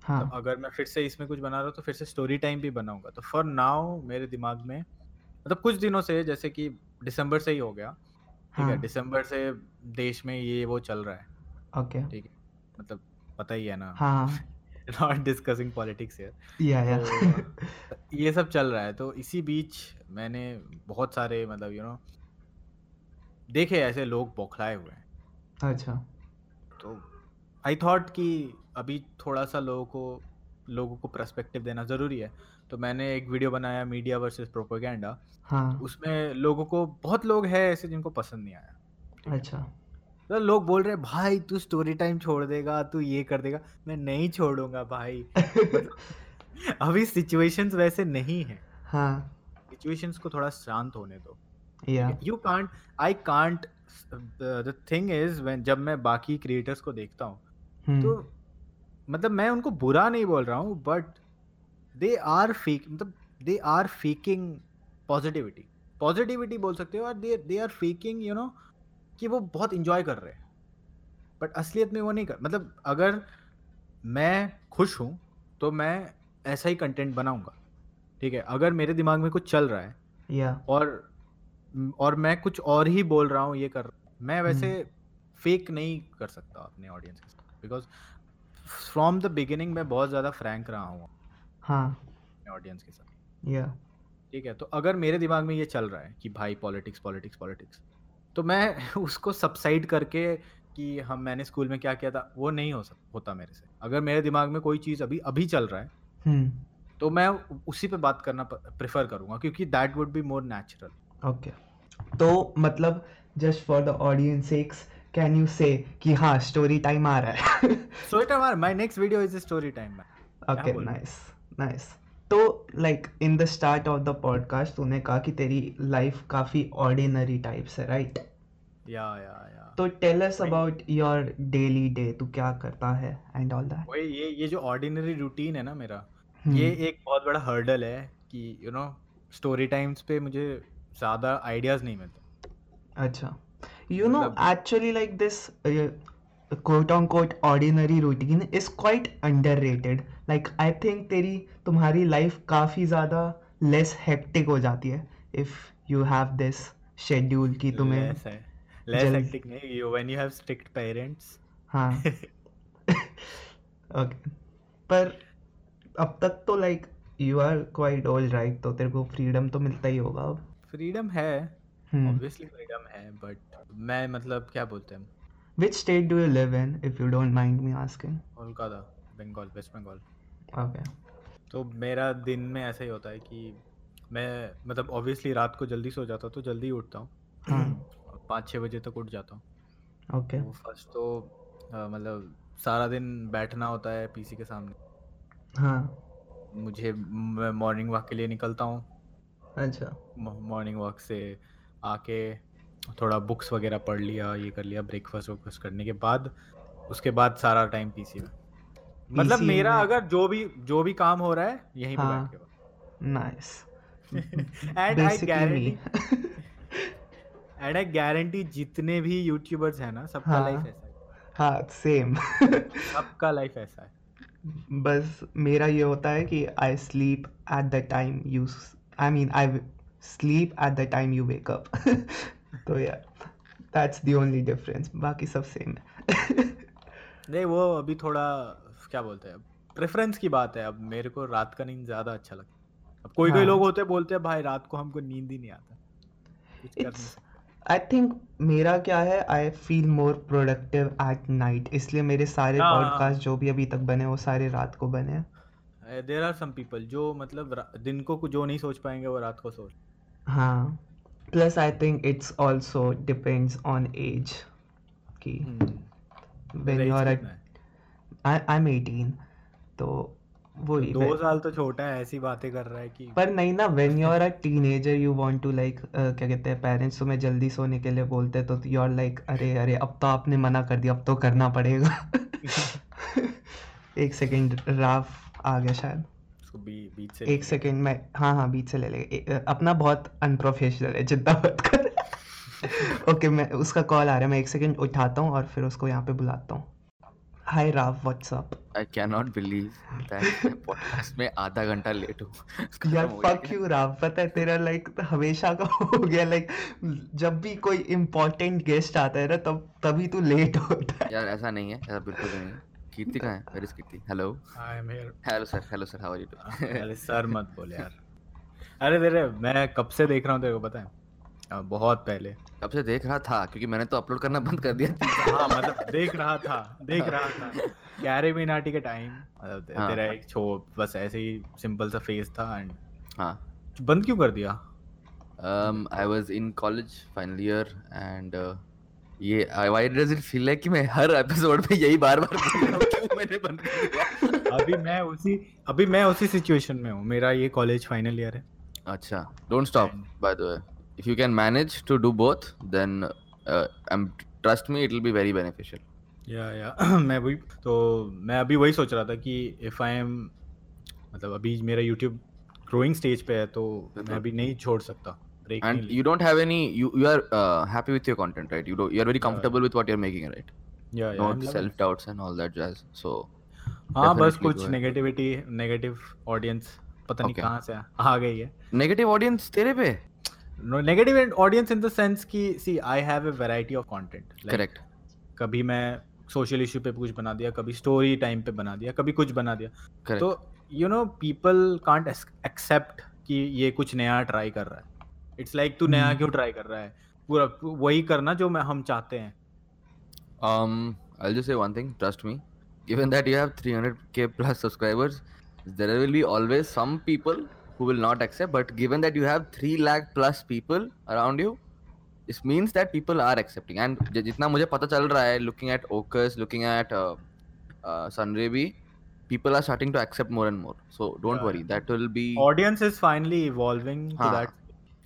हाँ। मतलब अगर मैं फिर से इसमें कुछ बना रहा हूँ तो फिर से स्टोरी टाइम भी बनाऊँगा। तो फॉर नाउ मेरे दिमाग में मतलब कुछ दिनों से जैसे कि दिसंबर से ही हो गया ठीक है? हाँ। दिसंबर से देश में ये वो चल रहा है। ओके। ठीक है? मतलब पता ही है ना। हाँ। नॉट डिस्कसिंग पॉलिटिक्स हियर या या तो ये सब चल रहा है। तो इसी बीच मैंने बहुत सारे मतलब यू नो देखे ऐसे लोग बौखलाए हुए हैं। अच्छा। तो आई थॉट कि अभी थोड़ा सा लोगों को लोगों को पर्सपेक्टिव देना ज़रूरी है। तो मैंने एक वीडियो बनाया मीडिया वर्सेस प्रोपेगेंडा। हाँ। उसमें लोगों को बहुत लोग हैं ऐसे जिनको पसंद नहीं आया। अच्छा। तो लोग बोल रहे हैं भाई तू स्टोरी टाइम छोड़ देगा तू ये कर देगा। मैं नहीं छोड़ूँगा भाई। मतलब अभी सिचुएशंस वैसे नहीं है। हाँ। सिचुएशंस को थोड़ा शांत होने दो। You can't I can't the thing is when जब मैं बाकी क्रिएटर्स को देखता हूँ तो हम्म मतलब मैं उनको बुरा नहीं बोल रहा हूँ बट दे आर फेक मतलब they are faking positivity positivity बोल सकते हो और they they are faking you know कि वो बहुत इंजॉय कर रहे हैं। बट असलियत में वो नहीं कर मतलब अगर मैं खुश हूँ तो मैं ऐसा ही कंटेंट बनाऊँगा। ठीक है अगर मेरे दिमाग में कुछ चल रहा है या। और और मैं कुछ और ही बोल रहा हूँ ये कर मैं वैसे फेक नहीं कर सकता अपने ऑडियंस के साथ बिकॉज़ फ्रॉम द बिगिनिंग मैं बहुत ज़्यादा फ्रैंक रहा हूँ हाँ। ऑडियंस के साथ। या। ठीक है तो अगर मेरे दिमाग में ये चल रहा है कि भाई पॉलिटिक्स पॉलिटिक्स पॉलिटिक्स तो मैं उसको सबसाइड करके कि हम मैंने स्कूल में क्या किया था वो नहीं हो सकता होता मेरे से। अगर मेरे दिमाग में कोई चीज़ अभी अभी चल रहा है हम्म। तो मैं उसी पे बात करना प्रेफर करूँगा क्योंकि that would be more natural okay तो मतलब just for the audience sakes can you say कि हाँ स्टोरी टाइम आ रहा है? So it my next video is story time okay nice nice तो like in the start of the podcast तूने कहा कि तेरी लाइफ काफ़ी ऑर्डिनरी टाइप से राइट या या या। तो tell us about your daily day तू क्या करता है एंड ऑल दैट ये ये जो ऑर्डिनरी रूटीन है ना मेरा। ये एक बहुत बड़ा हर्डल है कि यू नो स्टोरी टाइम्स पे मुझे ज़्यादा आइडियाज़ नहीं मिलते अच्छा you know मतलब- actually like this uh, quote unquote ordinary routine is quite underrated like I think तेरी तुम्हारी लाइफ काफ़ी ज़्यादा less hectic हो जाती है if you have this schedule कि तुम्हें लेस है लेस हेक्टिक नहीं you when you have strict parents हाँ ओके पर अब तक तो like you are quite old right तो तेरे को फ्रीडम तो मिलता ही होगा अब। फ्रीडम है ऑब्वियसली फ्रीडम है बट मैं मतलब क्या बोलते हैं? Which state do you live in if you don't mind me asking? Kolkata Bengal West Bengal okay. तो मेरा दिन में ऐसा ही होता है कि मैं मतलब ऑब्वियसली रात को जल्दी सो जाता हूँ तो जल्दी उठता हूँ। हाँ। पाँच छः बजे तक उठ जाता हूँ। Okay. तो फ़र्स्ट तो अ, मतलब सारा दिन बैठना होता है पीसी के सामने। हाँ। मुझे मैं मॉर्निंग वॉक के लिए निकलता हूँ। अच्छा। मॉर्निंग वॉक से आके थोड़ा बुक्स वगैरह पढ़ लिया ये कर लिया ब्रेकफास्ट वेकफास्ट करने के बाद उसके बाद सारा टाइम पीसी में। मतलब मेरा में- अगर जो भी जो भी काम हो रहा है यहीं पे हाँ। बैठ के nice and I guarantee and I guarantee जितने भी यूट्यूबर्स हैं ना सबका हाँ। लाइफ ऐसा है। हाँ सेम सबका लाइफ ऐसा है। बस मेरा ये होता है कि I sleep at the time you I mean I sleep at the time you wake up तो यार दैट्स द ओनली डिफरेंस बाकी सब सेम है. नहीं वो अभी थोड़ा क्या बोलते हैं प्रेफरेंस की बात है. अब मेरे को रात का नींद ज़्यादा अच्छा लगता है. अब कोई कोई हाँ। लोग होते हैं बोलते हैं भाई रात को हमको नींद ही नहीं आता. कुछ आई थिंक मेरा क्या है I feel more productive at night इसलिए मेरे सारे हाँ, हाँ, पॉडकास्ट जो भी अभी तक बने वो सारे रात को बने हैं। देर आर सम पीपल जो मतलब दिन को जो नहीं सोच पाएँगे वो रात को सोच। हाँ। Plus I think it's also depends on age कि। When age you are at कितना है? I, I'm 18 तो वही दो साल तो छोटा है ऐसी बातें कर रहा है कि पर नहीं ना when you are a teenager you want to like uh, क्या कहते हैं पेरेंट्स तुम्हें जल्दी सोने के लिए बोलते हैं तो you are like अरे अरे अब तो आपने मना कर दिया अब तो करना पड़ेगा। एक सेकंड राफ आ गया शायद। बी, बीच से एक सेकंड में हाँ हाँ बीच से ले लेगा अपना बहुत अनप्रोफेशनल है जितना बात कर। ओके मैं उसका कॉल आ रहा है मैं एक सेकंड उठाता हूँ और फिर उसको यहाँ पे बुलाता हूँ। Hi Rao what's up I can not believe that podcast में आधा घंटा लेट हूँ। यार फक यू राव पता है तेरा लाइक हमेशा का हो गया लाइक जब भी कोई इम्पोर्टेंट गेस्ट आता है ना तब तभी तू लेट होता है। यार ऐसा नहीं है ऐसा बिल्कुल नहीं है। कीर्ति कहाँ है? Where is Kirti hello I am here hello sir hello sir how are you अरे सर मत बोल यार। अरे तेरे मैं कब से देख रहा हूँ तेरे को पता है? बहुत पहले। कब से देख रहा था? क्योंकि मैंने तो अपलोड करना बंद कर दिया हाँ मतलब देख रहा था देख रहा था। कैरे मिनाटी के टाइम मतलब हाँ। तेरा एक छो बस ऐसे ही सिंपल सा फेस था एंड हाँ। बंद क्यों कर दिया? Was in college final year and uh, ये why does it feel like कि मैं हर एपिसोड में यही रहा हूँ मैंने बंद कर दिया। अभी मैं उसी अभी मैं उसी सिचुएशन में हूँ। मेरा ये कॉलेज फाइनल ईयर है। अच्छा don't stop by the way you can manage to do both then I am trust me it will be very beneficial या या मैं वही तो मैं अभी वही सोच रहा था कि इफ़ आई एम मतलब अभी मेरा यूट्यूब ग्रोइंग स्टेज पे है तो मैं अभी नहीं छोड़ सकता and you don't have any you you are uh, happy with your content right you do you are very comfortable yeah. with what you're making right या या no self doubts and all that jazz so हाँ बस कुछ negativity negative audience पता okay. नहीं कहाँ से आ, गई है negative audience तेरे पे negative audience in the sense कि see I have a variety of content correct कभी मैं सोशल इशू पे कुछ बना दिया कभी स्टोरी टाइम पे बना दिया कभी कुछ बना दिया correct तो you know people can't accept कि ये कुछ नया ट्राई कर रहा है इट्स लाइक like, तू नया हम्म। क्यों ट्राई कर रहा है पूरा वही करना जो मैं हम चाहते हैं Um, I'll just say one thing. Trust me. Given that you have 300k plus subscribers, there will be always some people who will not accept. But given that you have 3 lakh plus people around you, this means that people are accepting. And j- जितना मुझे पता चल रहा है, looking at Ocus, looking at uh, uh, Sunrabi, people are starting to accept more and more. So don't Yeah, worry. That will be audience is finally evolving to हाँ, that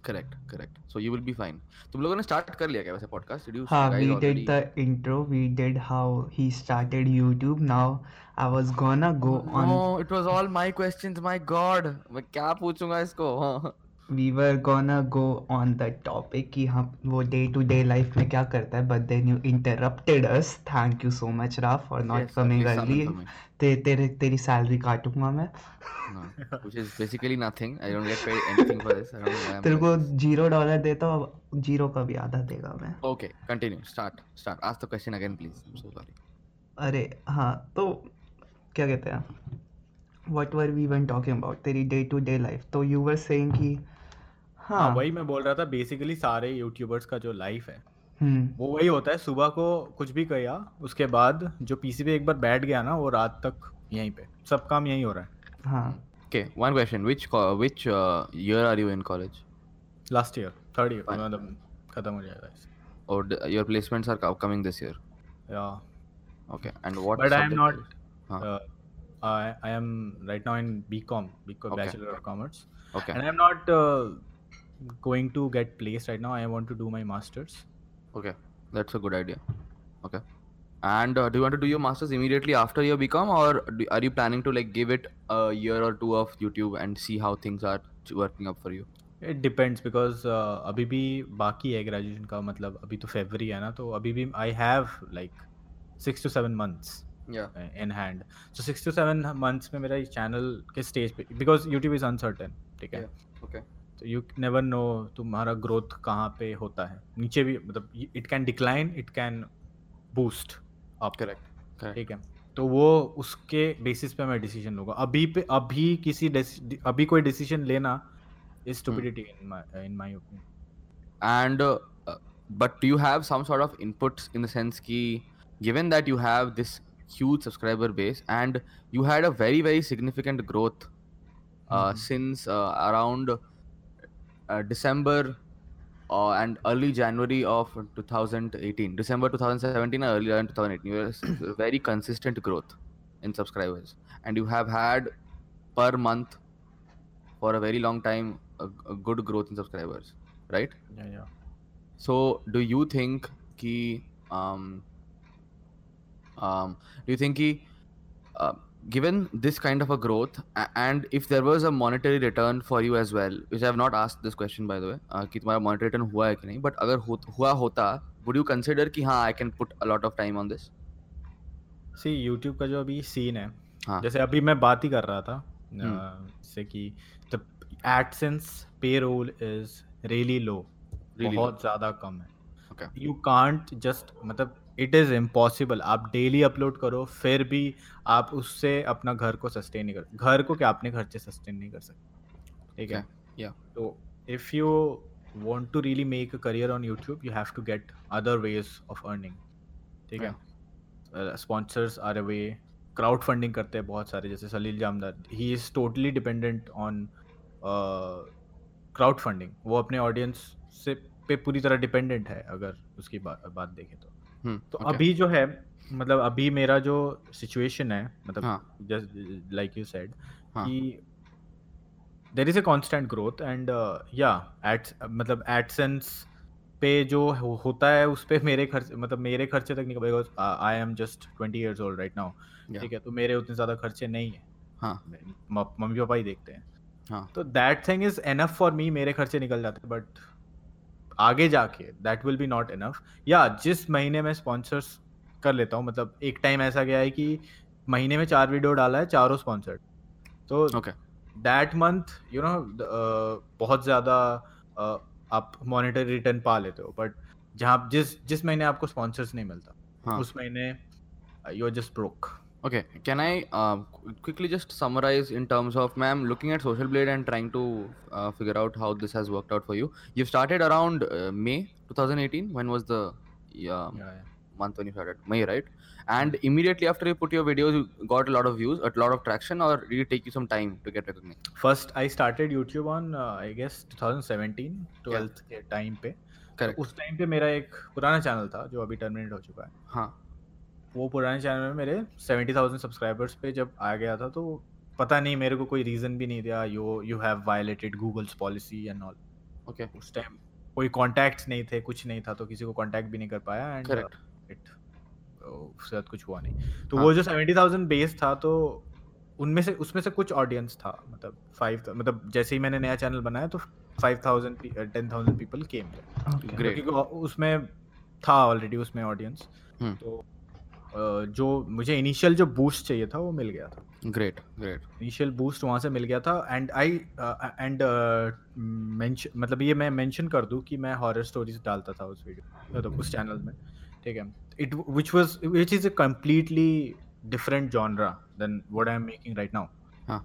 correct. Correct. So you will be fine. तुम लोगों ने start कर लिया क्या वैसे podcast? Did you हाँ, guys we already? did the intro. We did how he started YouTube. Now I was gonna go on. No, it was all my questions. My God, मैं क्या पूछूँगा इसको? We were gonna go on the topic कि हम वो day to day life में क्या करता है, but then you interrupted us. Thank you so much, Raf, for not Yes, coming early. ते तेरे तेरी सैलरी काटूँगा मैं No, which is basically nothing. I don't get paid anything for this. I don't know why I'm तेरे को. Zero dollar देता हूँ zero का भी आधा देगा मैं Okay, continue. Start. Start. Ask the question again, please. I'm so sorry. अरे हाँ तो क्या कहते हैं what were we on talking about तेरी डे टू डे लाइफ तो यू वर सेइंग कि हाँ हाँ वही मैं बोल रहा था बेसिकली सारे यूट्यूबर्स का जो लाइफ है हम्म वो वही होता है सुबह को कुछ भी किया उसके बाद जो पीसी पे एक बार बैठ गया ना वो रात तक यहीं पे सब काम यहीं हो रहा है हाँ Okay, one question. Which co- which uh, year are you last year third year मतलब खत्म हो जाएगा your placements are co- coming this year? या Okay. And what? But I am subject not- is- हाँ. uh, I, I am right now in BCom, BCom Okay. Bachelor of Commerce, Okay. and I'm not uh, going to get placed right now. I want to do my masters. Okay. That's a good idea. Okay. And uh, do you want to do your masters immediately after your BCom, or do, are you planning to like give it a year or two of YouTube and see how things are ch- working up for you? It depends because uh, अभी भी बाकी है graduation का मतलब अभी तो फेब्रवरी है ना तो अभी भी I have like six to seven months Yeah. in hand so six to seven months में मेरा इस चैनल के स्टेज पे बिकॉज़ यूट्यूब इज़ अनसर्टेन ठीक है? Okay. तो यू नेवर नो तुम्हारा ग्रोथ कहाँ पे होता है। नीचे भी मतलब it can decline it can boost Correct. Correct. ठीक है? तो वो उसके बेसिस पे मैं डिसीज़न लूँगा। अभी पे अभी किसी अभी कोई डिसीज़न लेना is stupidity in my in my opinion and but do you have some sort of inputs in the sense ki given that you have this huge subscriber base and you had a very very significant growth uh, mm-hmm. since uh, around uh, december uh, and early January of 2018, December 2017 and early 2018, you were very consistent growth in subscribers, and you have had per month for a very long time a, a good growth in subscribers, right? Yeah, yeah. So, do you think key um, um, do you think कि uh, given this kind of a growth and if there was a monetary return for you as well, which I have not asked this question by the way, uh, कि तुम्हारा monetary return हुआ है कि नहीं, but अगर हो, हुआ होता, would you consider कि हाँ I can put a lot of time on this? See YouTube का जो अभी सीन है हाँ. जैसे अभी मैं बात ही कर रहा था हम्म. अ, जैसे कि एडसेंस पे role is really low Really बहुत ज़्यादा कम है Okay. यू कांट जस्ट मतलब इट इज़ इम्पॉसिबल आप डेली अपलोड करो फिर भी आप उससे अपना घर को सस्टेन नहीं कर घर को क्या? अपने खर्चे सस्टेन नहीं कर सकते। ठीक है. Yeah. तो if you want to really make a career on YouTube you have to get other ways of earning ठीक है? Sponsors are a way crowd funding करते हैं बहुत सारे जैसे Salil Jamdar. He is totally dependent on crowd funding वो अपने audience से पे पूरी तरह डिपेंडेंट है अगर उसकी बा, बात देखें तो। तो okay. अभी जो है मतलब अभी मेरा जो सिचुएशन है मतलब जस्ट लाइक यू सेड कि there is a constant growth and या एड्स मतलब एडसेंस पे जो होता है उस पे मेरे खर्च मतलब मेरे खर्चे तक नहीं because I am just twenty years old right now ठीक है तो मेरे उतने ज़्यादा खर्चे नहीं है। हाँ. मम्मी पापा ही देखते हैं। हाँ. तो that thing is enough for me मेरे खर्चे निकल जाते हैं बट आगे जाके that will be not enough या जिस महीने में स्पॉन्सर्स कर लेता हूँ मतलब एक टाइम ऐसा गया है कि महीने में चार वीडियो डाला है चारों स्पॉन्सर्ड तो दैट मंथ यू नो बहुत ज़्यादा uh, आप मॉनेटरी रिटर्न पा लेते हो बट जहाँ जिस जिस महीने आपको स्पॉन्सर्स नहीं मिलता हाँ. उस महीने you are just broke Okay, can I uh, qu- quickly just summarize in terms of, ma'am, looking at Social Blade and trying to uh, figure out how this has worked out for you? You started around uh, May 2018. When was the um, month when you started? May, right? And immediately after you put your videos, you got a lot of views, a lot of traction, or did it take you some time to get recognized? First I started YouTube on I guess 2017 12th के time पे तो Correct. उस time पे मेरा एक पुराना channel था जो अभी टर्मिनेट हो चुका है हाँ वो पुराने चैनल में मेरे 70,000 सब्सक्राइबर्स पे जब आ गया था तो पता नहीं मेरे को कोई रीज़न भी नहीं दिया you you have violated Google's policy and all Okay. उस टाइम कोई कॉन्टैक्ट्स नहीं थे कुछ नहीं था तो किसी को कांटेक्ट भी नहीं कर पाया एंड. इट उसके बाद कुछ हुआ नहीं तो हाँ. वो जो 70,000 बेस था तो उनमें से उसमें से कुछ ऑडियंस था मतलब फाइव मतलब जैसे ही मैंने नया चैनल बनाया तो five thousand ten thousand people came उसमें था ऑलरेडी उसमें ऑडियंस हम्म. तो जो मुझे इनिशियल जो बूस्ट चाहिए था वो मिल गया था। ग्रेट ग्रेट इनिशियल बूस्ट वहाँ से मिल गया था एंड आई एंड मतलब ये मैं मेंशन कर दूँ कि मैं हॉरर स्टोरीज डालता था उस वीडियो मतलब उस चैनल में ठीक है? It which was which is a completely different genre than what I am making right now हाँ।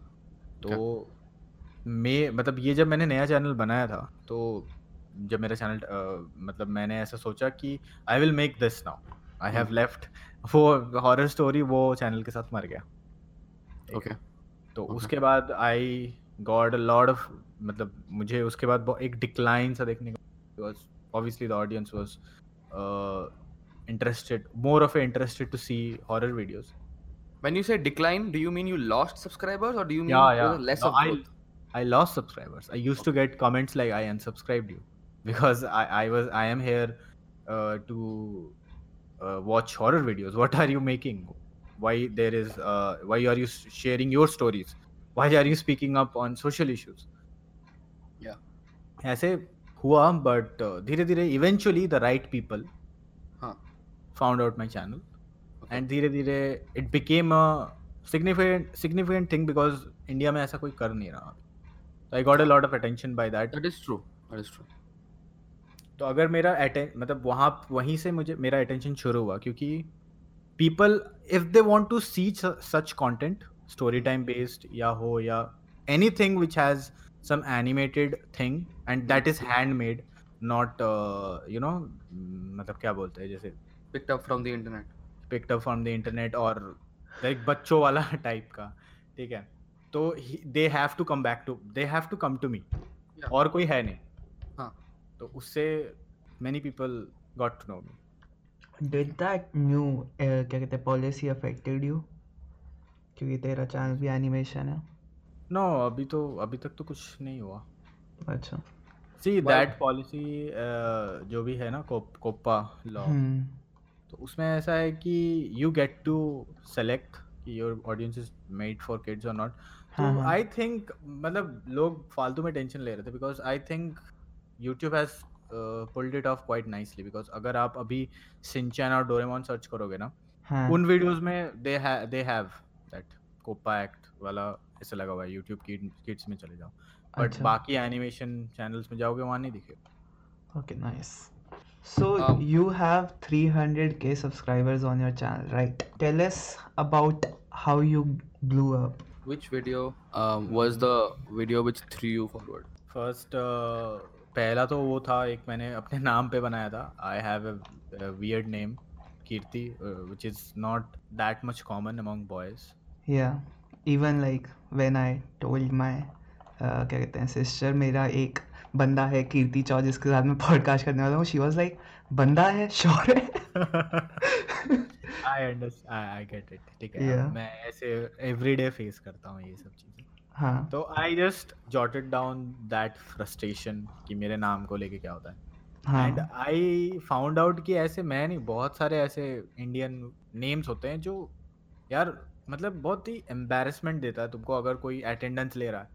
तो मैं मतलब ये जब मैंने नया चैनल बनाया था तो जब मेरा चैनल मतलब मैंने ऐसा सोचा कि I will make this now I have left वो हॉरर स्टोरी वो चैनल के साथ मर गया है? Okay. तो Okay. उसके बाद I got a lot of मतलब मुझे उसके बाद एक डिक्लाइन सा देखने को because obviously the audience was interested more of interested to see horror videos When you say decline, do you mean you lost subscribers or do you mean yeah yeah less No, of I, growth? I lost subscribers i used okay. to get comments like i unsubscribed you because i i was i am here uh, to uh, watch horror videos what are you making why there is uh, why are you s- sharing your stories why are you speaking up on social issues Yeah. ऐसे हुआ but धीरे धीरे eventually the right people हाँ found out my channel Okay. And धीरे धीरे it became a significant significant thing because India में ऐसा कोई कर नहीं रहा I got a lot of attention by that That is true. That is true. तो अगर मेरा अटें मतलब वहाँ वहीं से मुझे मेरा अटेंशन शुरू हुआ क्योंकि people if they want to see such content story time based या हो या anything which has some animated thing and that is handmade not you know मतलब क्या बोलते हैं जैसे Picked up from the internet. Picked up from the internet और like बच्चों वाला टाइप का ठीक है? तो they have to come back to they have to come to me और कोई है नहीं. तो उससे many people got to know me that new uh, क्या कहते हैं पॉलिसी अफेक्टेड यू क्योंकि तेरा चैनल भी एनिमेशन है। नो no, अभी तो अभी तक तो कुछ नहीं हुआ। अच्छा। सी दैट पॉलिसी जो भी है ना कोप, कोपा लॉ हम्म। तो उसमें ऐसा है कि यू गेट टू सेलेक्ट कि your audience is made for kids और नॉट तो हाँ, हाँ। आई थिंक मतलब लोग फालतू में टेंशन ले रहे थे because I think YouTube has pulled it off quite nicely because अगर आप अभी सिंचैन और डोरेमोन सर्च करोगे ना हाँ उन वीडियोस में they they have that COPPA act वाला ऐसा लगा हुआ है यूट्यूब किड्स में चले जाओ बट अच्छा। बाकी एनिमेशन चैनल्स में जाओगे वहाँ नहीं दिखेगा Okay, nice. So Um, you have 300k subscribers on your channel, right? Tell us about how you blew up. Which video um, was the video which threw you forward? First पहला तो वो था एक मैंने अपने नाम पे बनाया था I have a weird name Kirti which is not that much common among boys even like when I told my uh, क्या कहते हैं सिस्टर मेरा एक बंदा है कीर्ति चौ जिसके साथ मैं पॉडकास्ट करने वाला हूँ शी वाज लाइक बंदा है? श्योर है? I understand I get it ठीक है। मैं ऐसे एवरीडे फेस करता हूँ ये सब चीज़ें। हाँ। तो I just jotted down that frustration कि मेरे नाम को लेके क्या होता है। एंड आई फाउंड आउट कि ऐसे मैं नहीं बहुत सारे ऐसे इंडियन नेम्स होते हैं जो यार मतलब बहुत ही एम्बेरसमेंट देता है तुमको अगर कोई अटेंडेंस ले रहा है।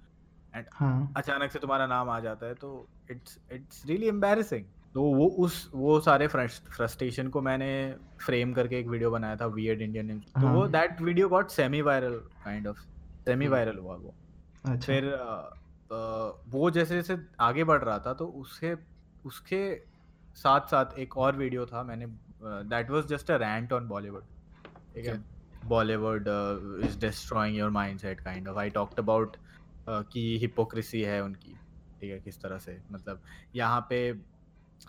एंड हाँ। अचानक से तुम्हारा नाम आ जाता है तो इट्स इट्स रियली एम्बेरसिंग तो वो उस वो सारे फ्रस्ट्रेशन को मैंने फ्रेम करके एक वीडियो बनाया था वियर्ड इंडियन नेम्स तो वो। That video got semi viral kind of semi. Viral हुआ वो। अच्छा। फिर वो जैसे जैसे आगे बढ़ रहा था तो उसके उसके साथ साथ एक और वीडियो था मैंने that was just a rant on Bollywood ठीक है? Bollywood is destroying your mindset kind of I talked about कि हिपोक्रेसी है उनकी ठीक है? किस तरह से मतलब यहाँ पे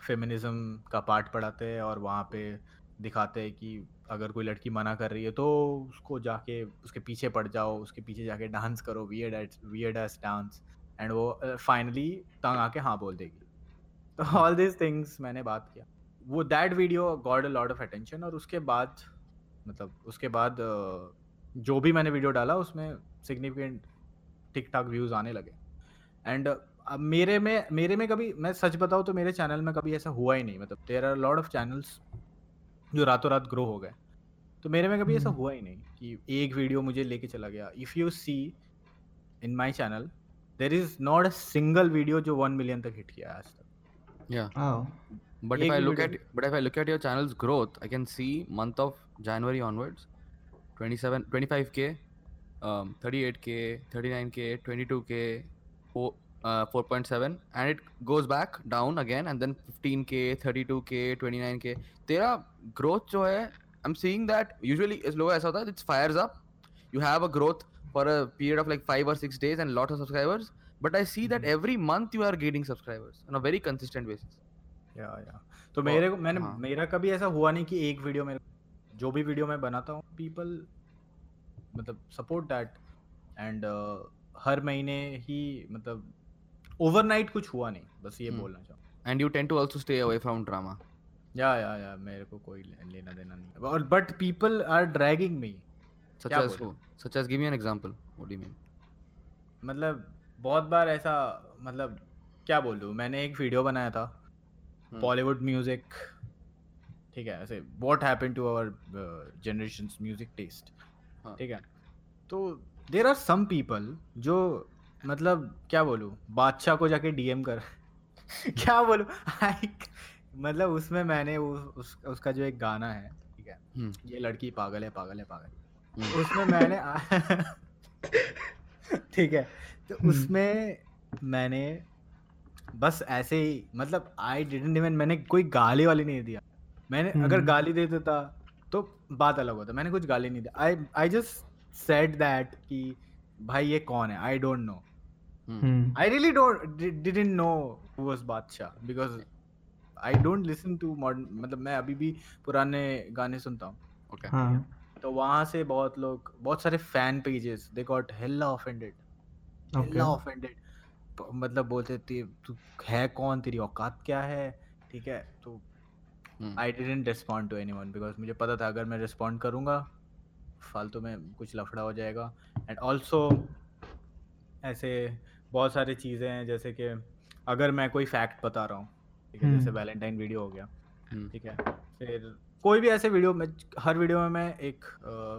फेमिनिज्म का पार्ट पढ़ाते हैं और वहाँ पे दिखाते हैं कि अगर कोई लड़की मना कर रही है तो उसको जाके उसके पीछे पड़ जाओ उसके पीछे जाके डांस करो weird weird ass dance and वो फाइनली तंग आके हाँ बोल देगी। तो ऑल दिस थिंग्स मैंने बात किया। वो that video got a lot of attention और उसके बाद मतलब उसके बाद जो भी मैंने वीडियो डाला उसमें सिग्निफिकेंट टिक टाक व्यूज़ आने लगे। एंड अब मेरे में मेरे में कभी मैं सच बताऊँ तो मेरे चैनल में कभी ऐसा हुआ ही नहीं। मतलब there are lot of channels जो रातों रात ग्रो हो गए। तो मेरे में कभी ऐसा हम्म। हुआ ही नहीं कि एक वीडियो मुझे लेके चला गया if you see in my channel there is not a single video जो वन मिलियन तक हिट किया आज तक Yeah. oh But एक if I भी look video at but if I look at your channel's growth, I can see month of January onwards, 27, 25k, um, 38k, 39k, 22k, four, uh, 4.7, and it goes back down again, and then 15k, 32k, 29k. तेरा growth जो है, I'm seeing that usually is low ऐसा होता it fires up. You have a growth for a period of like five or six days and lot of subscribers. But I see that Mhm. every month you are gaining subscribers on a very consistent basis. या या तो मेरे को मैंने हाँ। मेरा कभी ऐसा हुआ नहीं कि एक वीडियो में जो भी वीडियो मैं बनाता हूँ पीपल मतलब सपोर्ट दैट एंड हर महीने ही मतलब ओवरनाइट कुछ हुआ नहीं बस ये हम्म। बोलना चाहूँ And you tend to also stay away from drama. या या या मेरे को कोई लेना देना नहीं और but people are dragging me who? Such as give me an example. What do you mean? मतलब बहुत बार ऐसा मतलब क्या बोल मैंने एक वीडियो बनाया था. बॉलीवुड म्यूज़िक ठीक है ऐसे what happen to our generation music taste. ठीक है तो देर आर सम पीपल जो मतलब क्या बोलूँ बादशाह को जाके डीएम कर क्या बोलूँ मतलब उसमें मैंने उस, उस उसका जो एक गाना है ठीक है Hmm. ये लड़की पागल है पागल है पागल है Hmm. उसमें मैंने ठीक है तो हम्म। उसमें मैंने बस ऐसे ही मतलब आई डिडंट इवन मैंने कोई गाली वाली नहीं दिया मैंने अगर हम्म। गाली दे देता तो बात अलग होता मैंने कुछ गाली नहीं दिया I I just said that कि भाई ये कौन है I don't know. Hmm I really don't didn't know who was Badshah because I don't listen to modern मतलब मैं अभी भी पुराने गाने सुनता हूँ। Okay. हाँ। तो वहाँ से बहुत लोग बहुत सारे fan pages they got hella offended hella offended मतलब बोलते थे तू है कौन? तेरी औकात क्या है? ठीक है? तो. I didn't respond to anyone because मुझे पता था अगर मैं रिस्पॉन्ड करूँगा फालतू में कुछ लफड़ा हो जाएगा। एंड ऑल्सो ऐसे बहुत सारी चीज़ें हैं जैसे कि अगर मैं कोई फैक्ट बता रहा हूँ ठीक है जैसे हम्म। वैलेंटाइन वीडियो हो गया Hmm. ठीक है फिर कोई भी ऐसे वीडियो में हर वीडियो में मैं एक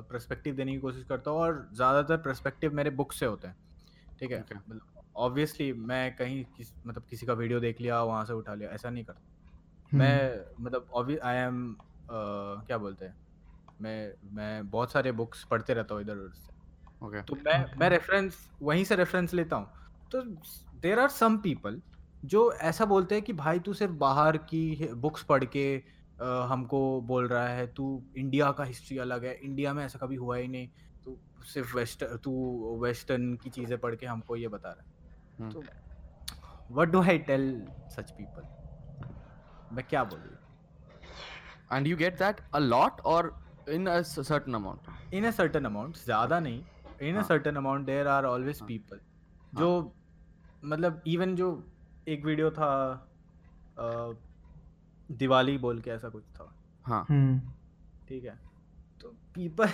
पर्सपेक्टिव देने की कोशिश करता हूँ और ज़्यादातर पर्सपेक्टिव मेरे बुक से होते हैं ठीक है. मतलब ऑब्वियसली मैं कहीं किस मतलब किसी का वीडियो देख लिया वहाँ से उठा लिया ऐसा नहीं करता हम्म। मैं मतलब आई एम क्या बोलते हैं मैं मैं बहुत सारे बुक्स पढ़ते रहता हूँ इधर उधर से Okay. तो मैं मैं रेफरेंस वहीं से रेफरेंस लेता हूँ तो देर आर सम पीपल जो ऐसा बोलते हैं कि भाई तू सिर्फ़ बाहर की बुक्स पढ़ के अ, हमको बोल रहा है तू इंडिया का हिस्ट्री अलग है इंडिया में ऐसा कभी हुआ ही नहीं तू सिर्फ़ वेस्ट तू वेस्टर्न की चीज़ें पढ़ के हमको ये बता रहा है Hmm. तो what do I tell such people मैं क्या बोलूँ get that a lot or in a s- certain amount. In a certain amount ज़्यादा नहीं in a. Certain amount there are always. People जो मतलब इवन जो एक वीडियो था अ, दिवाली बोल के ऐसा कुछ था। हाँ। हम्म। ठीक है। तो पीपल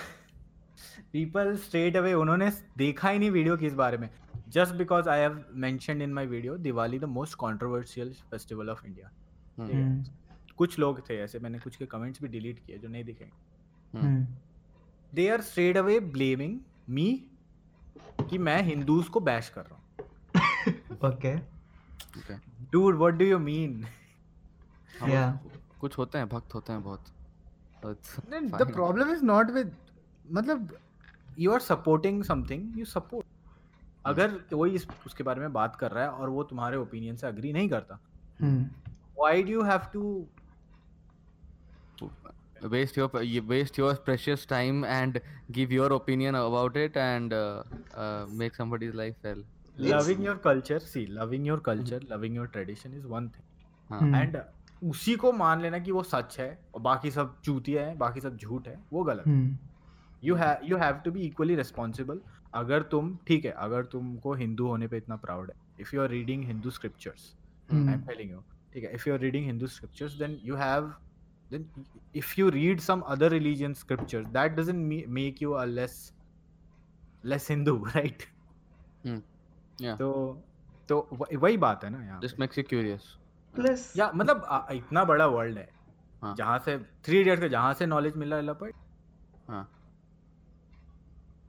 पीपल स्ट्रेट अवे उन्होंने देखा ही नहीं वीडियो किस बारे में। Just because I have mentioned in my video Diwali the most controversial festival of India ठीक है? कुछ लोग थे ऐसे मैंने कुछ के कमेंट्स भी डिलीट किए जो नहीं दिखेंगे हम्म। They are straight away blaming me कि मैं हिंदूज को बैश कर रहा हूँ। Okay okay. Dude what do you mean Yeah. कुछ होते हैं भक्त होते हैं बहुत। The problem is not with मतलब you are supporting something you support अगर कोई इस उसके बारे में बात कर रहा है और वो तुम्हारे ओपिनियन से अग्री नहीं करता why do you have to waste your you waste your precious time and give your opinion about it and uh, uh, make somebody's life hell. Loving your culture see loving your culture loving your tradition is one thing and उसी को मान लेना कि वो सच है और बाकी सब चूतिया है बाकी सब झूठ है वो गलत है। You have you have to be equally responsible अगर तुम ठीक है अगर तुमको हिंदू होने पे इतना प्राउड है if you are reading Hindu scriptures I am telling you ठीक है if you are reading Hindu scriptures then you have then if you read some other religion scriptures that doesn't me- make you a less less hindu right? Hmm. Yeah. तो तो वही बात है ना यहाँ just makes you curious. Plus या मतलब आ, इतना बड़ा वर्ल्ड है। हाँ। जहाँ से थ्री इडियट्स के जहाँ से नॉलेज मिल रहा है लपट। हाँ।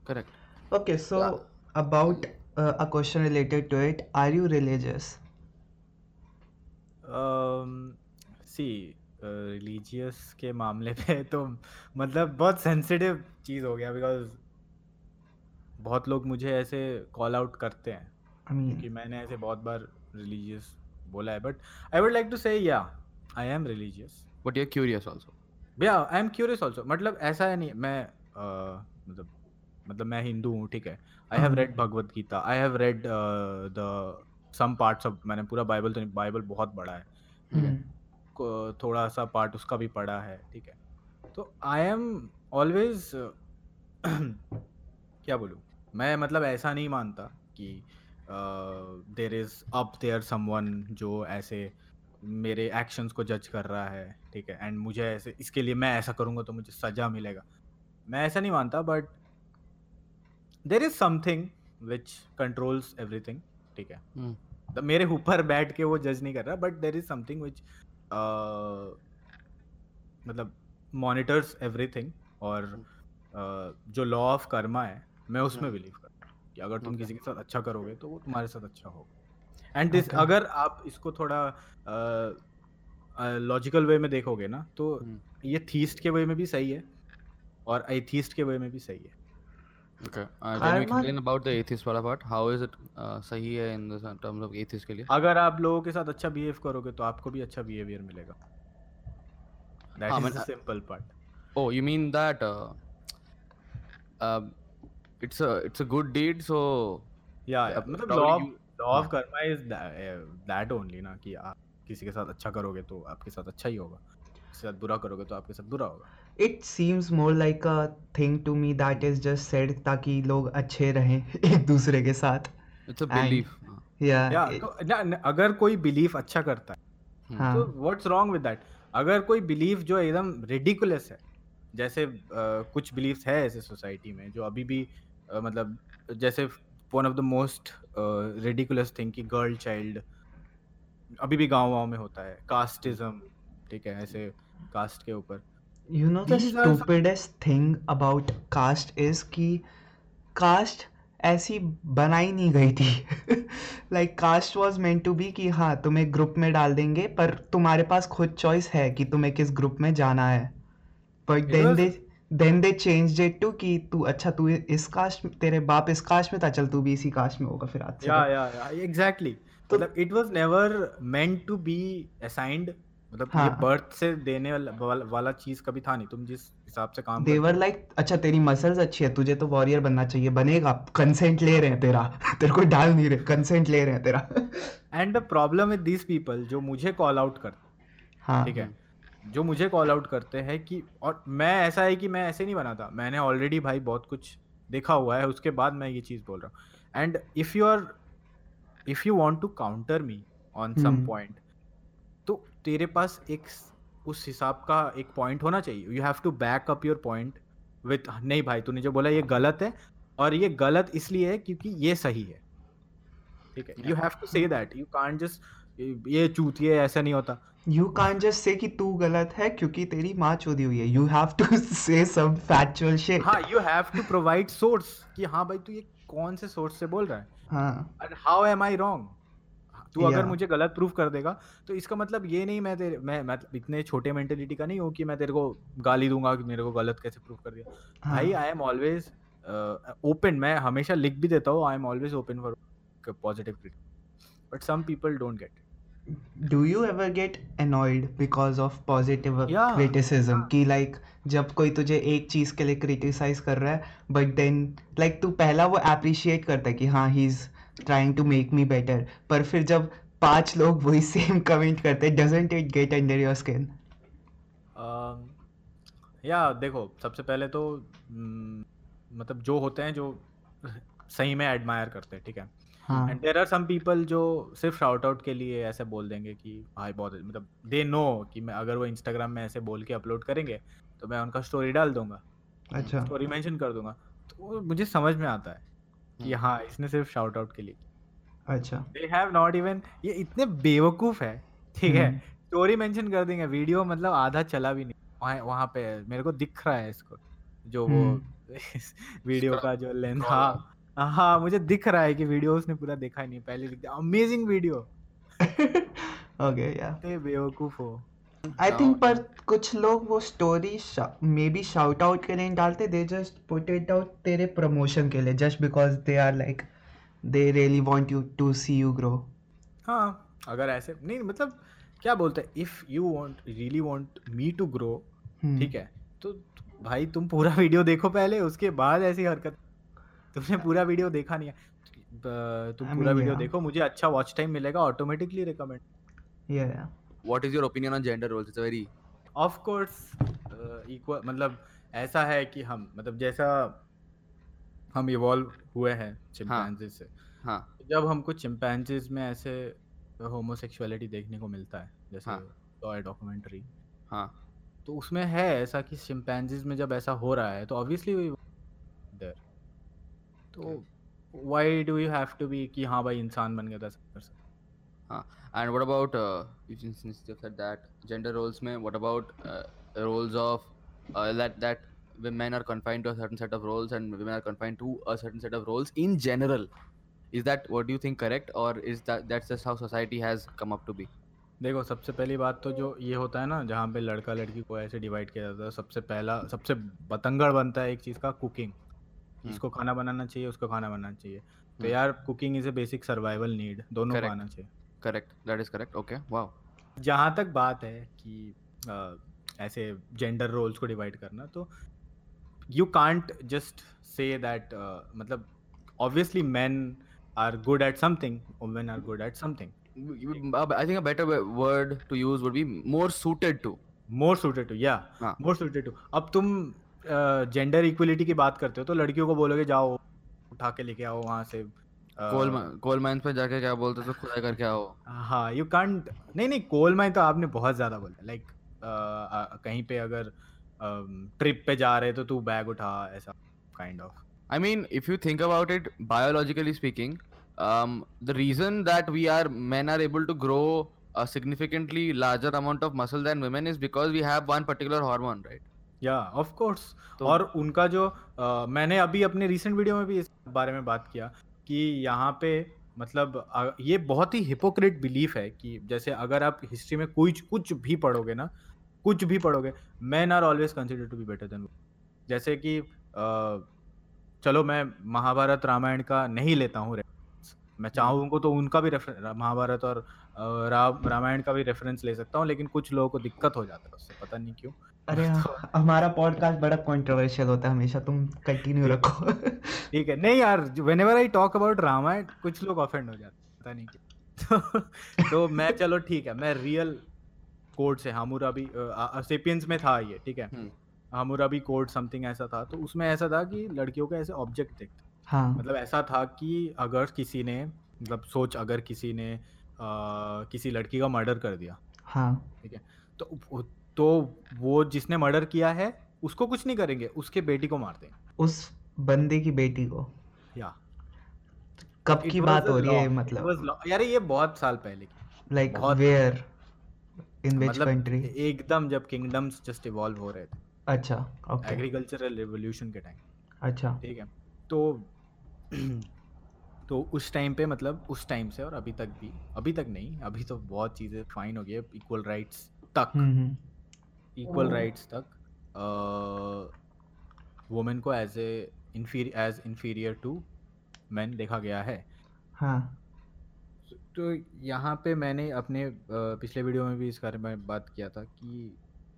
Correct. Okay, so about uh, a question related to it, are you see religious के मामले पे तो मतलब बहुत सेंसिटिव चीज़ हो गया बिकॉज़ बहुत लोग मुझे ऐसे कॉल आउट करते हैं। I mean, कि मैंने ऐसे बहुत बार रिलीजियस बोला है but I would like to say या I am religious but you're curious also. भैया आई एम क्यूरियस ऑल्सो मतलब ऐसा है नहीं मैं अ, मतलब मतलब मैं हिंदू हूँ ठीक है? I have. Read Bhagavad Gita I have read the some parts of मैंने पूरा बाइबल तो नहीं बाइबल बहुत बड़ा है ठीक है? हम्म, थोड़ा सा पार्ट उसका भी पढ़ा है ठीक है? तो आई एम ऑलवेज क्या बोलूँ? मैं मतलब ऐसा नहीं मानता कि there is up there someone जो ऐसे मेरे एक्शंस को जज कर रहा है ठीक है? एंड मुझे ऐसे इसके लिए मैं ऐसा करूँगा तो मुझे सजा मिलेगा। मैं ऐसा नहीं मानता but there is something which controls everything ठीक है? हम्म, तो मेरे ऊपर बैठ के वो जज नहीं कर रहा but there is something which मतलब मॉनिटर्स एवरीथिंग और uh, जो लॉ ऑफ़ कर्मा है मैं उसमें बिलीव करता हूँ कि अगर तुम किसी के साथ अच्छा करोगे तो वो तुम्हारे साथ अच्छा होगा। एंड दिस अगर आप इसको थोड़ा लॉजिकल वे में देखोगे ना तो हम्म, ये थीस्ट के वे में भी सही है और एथीस्ट के वे में भी सही है। Okay. Uh, can you Karma- about the atheist वाला part. How is it uh, सही है in the terms of atheist के लिए? अगर आप लोगों के साथ अच्छा बिहेव करोगे तो आपको भी अच्छा बिहेवियर मिलेगा। हाँ, Oh, you mean that uh, uh, it's a it's a good deed, so या मतलब लॉ you- लॉ ऑफ़ हाँ। कर्मा इज़ दैट ओनली ना कि आप किसी के साथ अच्छा करोगे तो आपके साथ अच्छा ही होगा किसी के साथ बुरा करोगे तो आपके साथ बुरा होगा it seems more like a thing to me that is just said ताकि लोग अच्छे रहें एक दूसरे के साथ. it's a And- belief. हाँ, Yeah. या it- तो ना, ना, अगर कोई बिलीफ अच्छा करता है हम्म, हाँ. तो व्हाट्स रॉन्ग विद दैट अगर कोई बिलीफ जो एकदम रिडिकुलस है जैसे अ, कुछ बिलीफ्स है ऐसे सोसाइटी में जो अभी भी मतलब जैसे one of the most ridiculous thing कि गर्ल चाइल्ड अभी भी गाँव वाँव में होता है। कास्टिज्म ठीक है ऐसे कास्ट के ऊपर। You know the These are some- stupidest thing about caste is कि caste ऐसी बनाई नहीं गई थी। Like caste was meant to be कि हाँ तुम्हें ग्रुप में डाल देंगे पर तुम्हारे पास खुद चॉइस है कि तुम्हें किस ग्रुप में जाना है। But It then then they changed it to कि तू अच्छा तू इस कास्ट तेरे बाप इस कास्ट में था चल तू भी इसी कास्ट में होगा फिर आज या। या या एग्जैक्टली तो- मतलब it was never meant to be assigned मतलब ये हाँ। बर्थ से देने वाला वाला, वाला चीज़ कभी था नहीं। तुम जिस हिसाब से काम they करते were like अच्छा तेरी मसल्स अच्छी है तुझे तो वॉरियर बनना चाहिए बनेगा कंसेंट ले रहे हैं तेरा तेरे को डाल नहीं रहे कंसेंट ले रहे हैं तेरा। And the problem with these people जो मुझे कॉल आउट करते हाँ। ठीक है? जो मुझे कॉल आउट करते हैं कि और मैं ऐसा है कि मैं ऐसे नहीं बनाता मैंने ऑलरेडी भाई बहुत कुछ देखा हुआ है उसके बाद मैं ये चीज़ बोल रहा हूँ। And if you are if you want to counter me on some point तो तेरे पास एक उस हिसाब का एक पॉइंट होना चाहिए। You have to back up your point with नहीं भाई तूने जो बोला ये गलत है और ये गलत इसलिए है क्योंकि ये सही है। ठीक है? You have to say that you can't just ये चूतिए ऐसा नहीं होता। यू कांट जस्ट से कि तू गलत है क्योंकि तेरी माँ चोदी हुई है। You have to say some factual shit हाँ you have to provide source कि हाँ भाई तू ये कौन से सोर्स से बोल रहा है? हाँ। And how am I wrong तू अगर मुझे गलत प्रूफ कर देगा तो इसका मतलब ये नहीं मैं तेरे मैं मतलब इतने छोटे मेंटेलिटी का नहीं हूँ कि मैं तेरे को गाली दूँगा कि मेरे को गलत कैसे प्रूफ कर दिया। हाँ। भाई आई एम ऑलवेज ओपन मैं हमेशा लिख भी देता हूँ I am always open for positive critic but some people don't get do you ever get annoyed because of positive Yeah. criticism हाँ. कि like जब कोई तुझे एक चीज़ के लिए क्रिटिसाइज कर रहा है बट देन लाइक तू पहला वो अप्रिशिएट करता है कि हाँ he is trying to make me better पर फिर जब पाँच लोग वही सेम कमेंट करते हैं doesn't it get under your skin या देखो सबसे पहले तो हम्म, मतलब जो होते हैं जो सही में एडमायर करते हैं ठीक हाँ and there are some people जो सिर्फ़ शाउट आउट के लिए ऐसे बोल देंगे कि भाई बहुत मतलब दे नो कि मैं अगर वो इंस्टाग्राम में ऐसे बोल के अपलोड करेंगे तो मैं उनका स्टोरी डाल दूँगा। अच्छा। स्टोरी मेंशन कर दूँगा। तो मुझे समझ में आता है कि हम्म। हाँ इसने सिर्फ़ शाउट आउट के लिए अच्छा। दे हैव नॉट इवन ये इतने बेवकूफ़ है ठीक है? हम्म, स्टोरी मेंशन कर देंगे वीडियो मतलब आधा चला भी नहीं। वहाँ वहाँ पे मेरे को दिख रहा है इसको जो वो वीडियो का जो लेंथ हाँ। हाँ मुझे दिख रहा है कि वीडियो उसने पूरा देखा ही नहीं पहले दिख अमेजिंग वीडियो ओके या इतने बेवकूफ़ हो। आई थिंक पर कुछ लोग वो story may be shout out के लिए नहीं डालते they just put it out तेरे प्रमोशन के लिए just because they are like they really want you to see you grow हाँ अगर ऐसे नहीं मतलब क्या बोलते हैं if you want really want me to grow ठीक है तो भाई तुम पूरा वीडियो देखो पहले उसके बाद ऐसी हरकत। तुमने पूरा वीडियो देखा नहीं है। तुम पूरा वीडियो देखो मुझे अच्छा वॉच टाइम मिलेगा ऑटोमेटिकली रिकमेंड या या what is your opinion on gender roles? It's a of course equal मतलब ऐसा है कि हम मतलब जैसा हम इवॉल्व हुए हैं चिंपैंजी से हाँ जब हमको चिंपैंजीज में ऐसे होमोसेक्सुअलिटी देखने को मिलता है जैसे हाँ। टॉय डॉक्यूमेंट्री हाँ। तो उसमें है ऐसा कि चिंपैंजीज में जब ऐसा हो रहा है तो ऑब्वियसली तो why do you have to be कि हाँ भाई इंसान बन गया था सब कर सकता and what about uh, you since since you said that gender roles mein what about uh, roles of uh, that that women are confined to a certain set of roles and women are confined to a certain set of roles in general is that what do you think correct or is that that's just how society has come up to be देखो सबसे पहली बात तो जो ये होता है ना जहाँ पे लड़का लड़की को ऐसे डिवाइड किया जाता है सबसे पहला सबसे बतंगड़ बनता है एक चीज़ का कुकिंग जिसको खाना बनाना चाहिए उसको खाना बनाना चाहिए। तो हम्म। यार cooking is a basic survival need दोनों को आना चाहिए। Correct. That is correct. Okay. Wow. जहाँ तक बात है कि अ, ऐसे जेंडर रोल्स को डिवाइड करना तो you can't just say that मतलब obviously man are good at something women are good at something think a better wo- word to use would be more suited to. More suited to या। More suited to अब तुम gender equality की बात करते हो तो लड़कियों को बोलोगे जाओ उठा के लेके आओ वहाँ से। कोल माइन पर जाके क्या बोलते थे खुदाई करके आओ। हाँ यू कांट नहीं नहीं कोल माइन तो आपने बहुत ज़्यादा बोला। लाइक कहीं पे अगर ट्रिप पे जा रहे तो तू बैग उठा ऐसा kind of I mean if you think about it biologically speaking the reason that we are man are able to grow significantly larger amount of muscle than women is because we have one particular hormone right या of course तो- और उनका जो अ, मैंने अभी अपने recent video में भी इस बारे में बात किया कि यहाँ पे मतलब ये बहुत ही हिपोक्रेट बिलीफ है कि जैसे अगर आप हिस्ट्री में कुछ कुछ भी पढ़ोगे ना कुछ भी पढ़ोगे man are always consider to be better than जैसे कि अ, चलो मैं महाभारत रामायण का नहीं लेता हूँ मैं चाहूँ तो उनका भी रेफरेंस महाभारत और रा, रामायण का भी रेफरेंस ले सकता हूँ लेकिन कुछ लोगों को दिक्कत हो जाता है उससे पता नहीं क्यों। अरे हाँ, हमारा पॉडकास्ट बड़ा कंट्रोवर्शियल होता है हमेशा तुम कंटिन्यू रखो। ठीक है नहीं यार whenever I talk about Ramayana कुछ लोग ऑफेंड हो जाते हैं पता नहीं क्यों। तो, तो मैं चलो ठीक है मैं रियल कोड से हामुराबी सेपियंस में था ये ठीक है। हामुराबी कोड समथिंग ऐसा था तो उसमें ऐसा था कि लड़कियों के ऐसे ऑब्जेक्ट देखते हाँ। मतलब ऐसा था कि अगर किसी ने मतलब सोच अगर किसी ने आ, किसी लड़की का मर्डर कर दिया हाँ। ठीक है? तो तो वो जिसने मर्डर किया है उसको कुछ नहीं करेंगे उसके बेटी को मार देंगे। उस बंदे की बेटी को? या। कब इट की बात हो रही है मतलब? यार ये बहुत साल पहले की। लाइक वेयर इन मतलब कंट्री एकदम जब किंगडम्स जस्ट इवॉल्व हो रहे थे। अच्छा ओके एग्रीकल्चरल रिवॉल्यूशन के टाइम अच्छा। ठीक है। तो तो उस टाइम पे मतलब उस टाइम से और अभी तक भी अभी तक नहीं अभी तो बहुत चीज़ें फाइन हो गई है इक्वल राइट्स तक। हम्म हम्म। इक्वल राइट्स तक वुमेन को as a as inferior to man देखा गया है। हाँ। तो यहाँ पे मैंने अपने पिछले वीडियो में भी इस बारे में बात किया था कि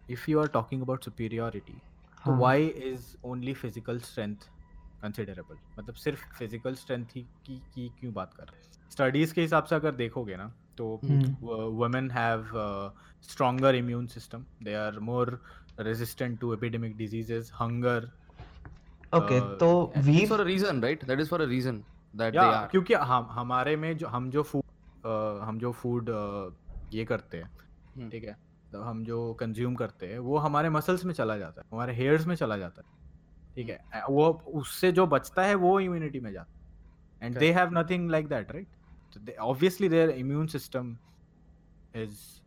if you are talking about superiority तो why is only physical strength considerable मतलब सिर्फ़ फ़िज़िकल स्ट्रेंथ ही की, की क्यों बात कर रहे हैं? स्टडीज़ के हिसाब से अगर देखोगे ना तो women have stronger immune system they are more resistant to epidemic diseases hunger okay तो we is for a reason, right? That is for a reason that या they are. क्योंकि हम हमारे में जो हम जो फ़ूड हम जो फ़ूड ये करते हैं हम्म। ठीक है? तो हम जो कंज्यूम करते हैं वो हमारे मसल्स में चला जाता है हमारे हेयर्स में चला जाता है ठीक है? वो उससे जो बचता है वो इम्यूनिटी में जाता है। And they have nothing like that right they, obviously their immune system is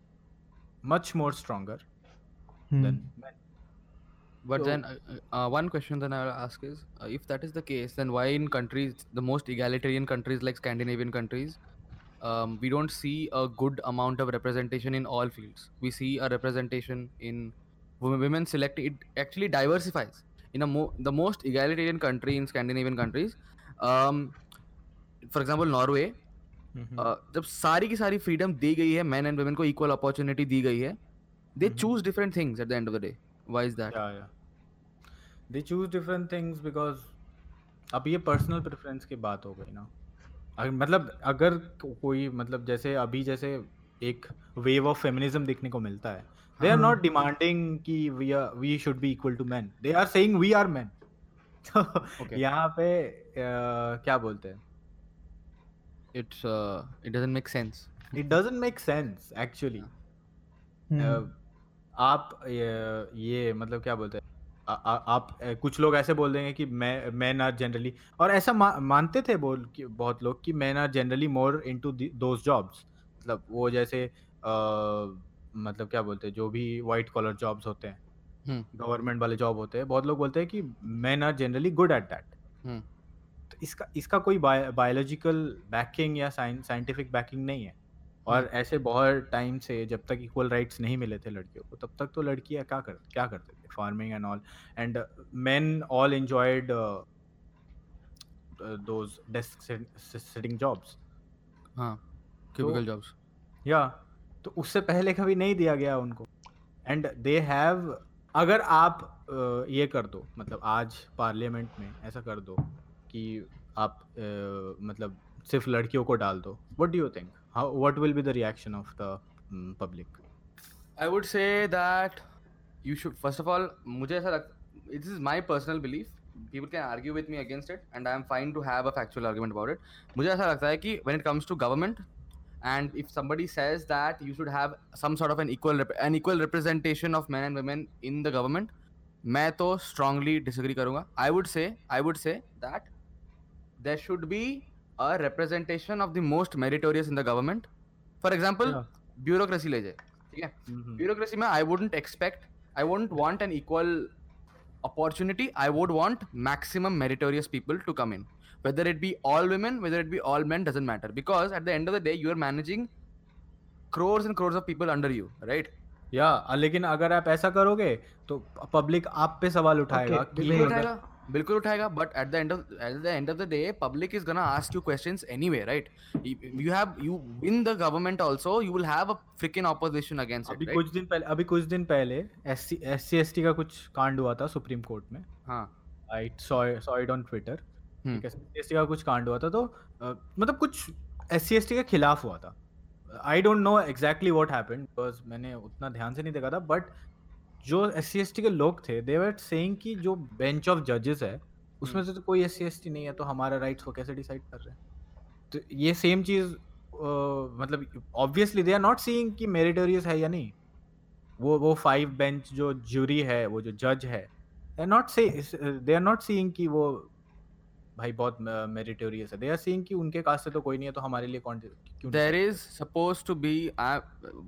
much more stronger hmm. than men. But so, then uh, uh, uh one question that i'll ask is uh, if that is the case then why in countries the most egalitarian countries like scandinavian countries um, we don't see a good amount of representation in all fields? We see a representation in women, women select it actually diversifies. In a mo- the most egalitarian country in scandinavian countries um, for example norway uh, जब सारी की सारी freedom दी गई है man and women को equal opportunity दी गई है they. Choose different things at the end of the day why is that yeah yeah. They choose different things because अब ये पर्सनल प्रेफरेंस की बात हो गई ना। अगर मतलब अगर कोई मतलब जैसे अभी जैसे एक वेव ऑफ़ फेमिनिज्म देखने को मिलता है। They are. नॉट डिमांडिंग कि we are we should be equal to man they are saying we are man यहाँ पे अ, क्या बोलते हैं? It's uh, it doesn't make sense. It doesn't make sense actually hmm uh, आप ये, ये मतलब क्या बोलते हैं? आ, आ, आप कुछ लोग ऐसे बोल देंगे कि मैं मैन आर जनरली और ऐसा मा, मानते थे बोल कि बहुत लोग कि man are generally more into those jobs मतलब वो जैसे मतलब क्या बोलते हैं जो भी वाइट कॉलर जॉब्स होते हैं हम्म। गवर्नमेंट वाले जॉब होते हैं बहुत लोग बोलते हैं कि man are generally good at that हम्म। इसका इसका कोई बायोलॉजिकल बैकिंग या साइंटिफिक बैकिंग नहीं है। और ऐसे बहुत टाइम से जब तक इक्वल राइट्स नहीं मिले थे लड़कियों को तब तक तो लड़कियाँ क्या कर क्या करते थे farming and all and man all enjoyed those desk sitting jobs हाँ cubicle jobs. या तो उससे पहले कभी नहीं दिया गया उनको। एंड दे हैव अगर आप ये कर दो मतलब आज पार्लियामेंट में ऐसा कर दो कि आप uh, मतलब सिर्फ़ लड़कियों को डाल दो। What do you think what will be the reaction of the public I would say that you should first of all मुझे ऐसा it is my personal belief people can argue with me against it and I am fine to have a factual argument about it मुझे ऐसा लगता है कि when it comes to government and if somebody says that you should have some of an equal an equal representation of man and women in the government मैं तो strongly disagree करूँगा। I would say I would say that there should be a representation of the most meritorious in the government for example Yeah. bureaucracy ले जाए ठीक है bureaucracy में I wouldn't expect I wouldn't want an equal opportunity I would want maximum meritorious people to come in whether it be all women whether it be all men doesn't matter because at the end of the day you are managing crores and crores of people under you right या लेकिन अगर आप ऐसा करोगे तो public आप पे सवाल उठाएगा Okay. बिल्कुल उठाएगा but at the end of at the end of the day public is gonna ask you questions anyway right? You, you have you in the government also you will have a freaking opposition against अभी right? कुछ दिन पहले अभी कुछ दिन पहले S C S C S T का कुछ कांड हुआ था सुप्रीम कोर्ट में। हाँ। I saw saw it on Twitter हम्म। ठीक है एस सी का कुछ कांड हुआ था तो अ, मतलब कुछ एस सी के खिलाफ हुआ था। I don't know exactly what happened because मैंने उतना ध्यान से नहीं देखा था बट जो एस सी के लोग थे दे वर सेइंग कि जो बेंच ऑफ़ जजेस है उसमें से तो कोई एस सी नहीं है तो हमारा राइट्स वो कैसे डिसाइड कर रहे हैं? तो ये सेम चीज़ मतलब obviously they are not seeing कि मेरिटोरियस है या नहीं। वो वो फाइव बेंच जो ज्यूरी है वो जो जज है दे आर नॉट से दे आर नॉट सीइंग कि वो भाई बहुत मेरिटोरियस है। दे आर सीइंग कि उनके कास्ट से तो कोई नहीं है तो हमारे लिए कौन क्यों there is supposed to be uh,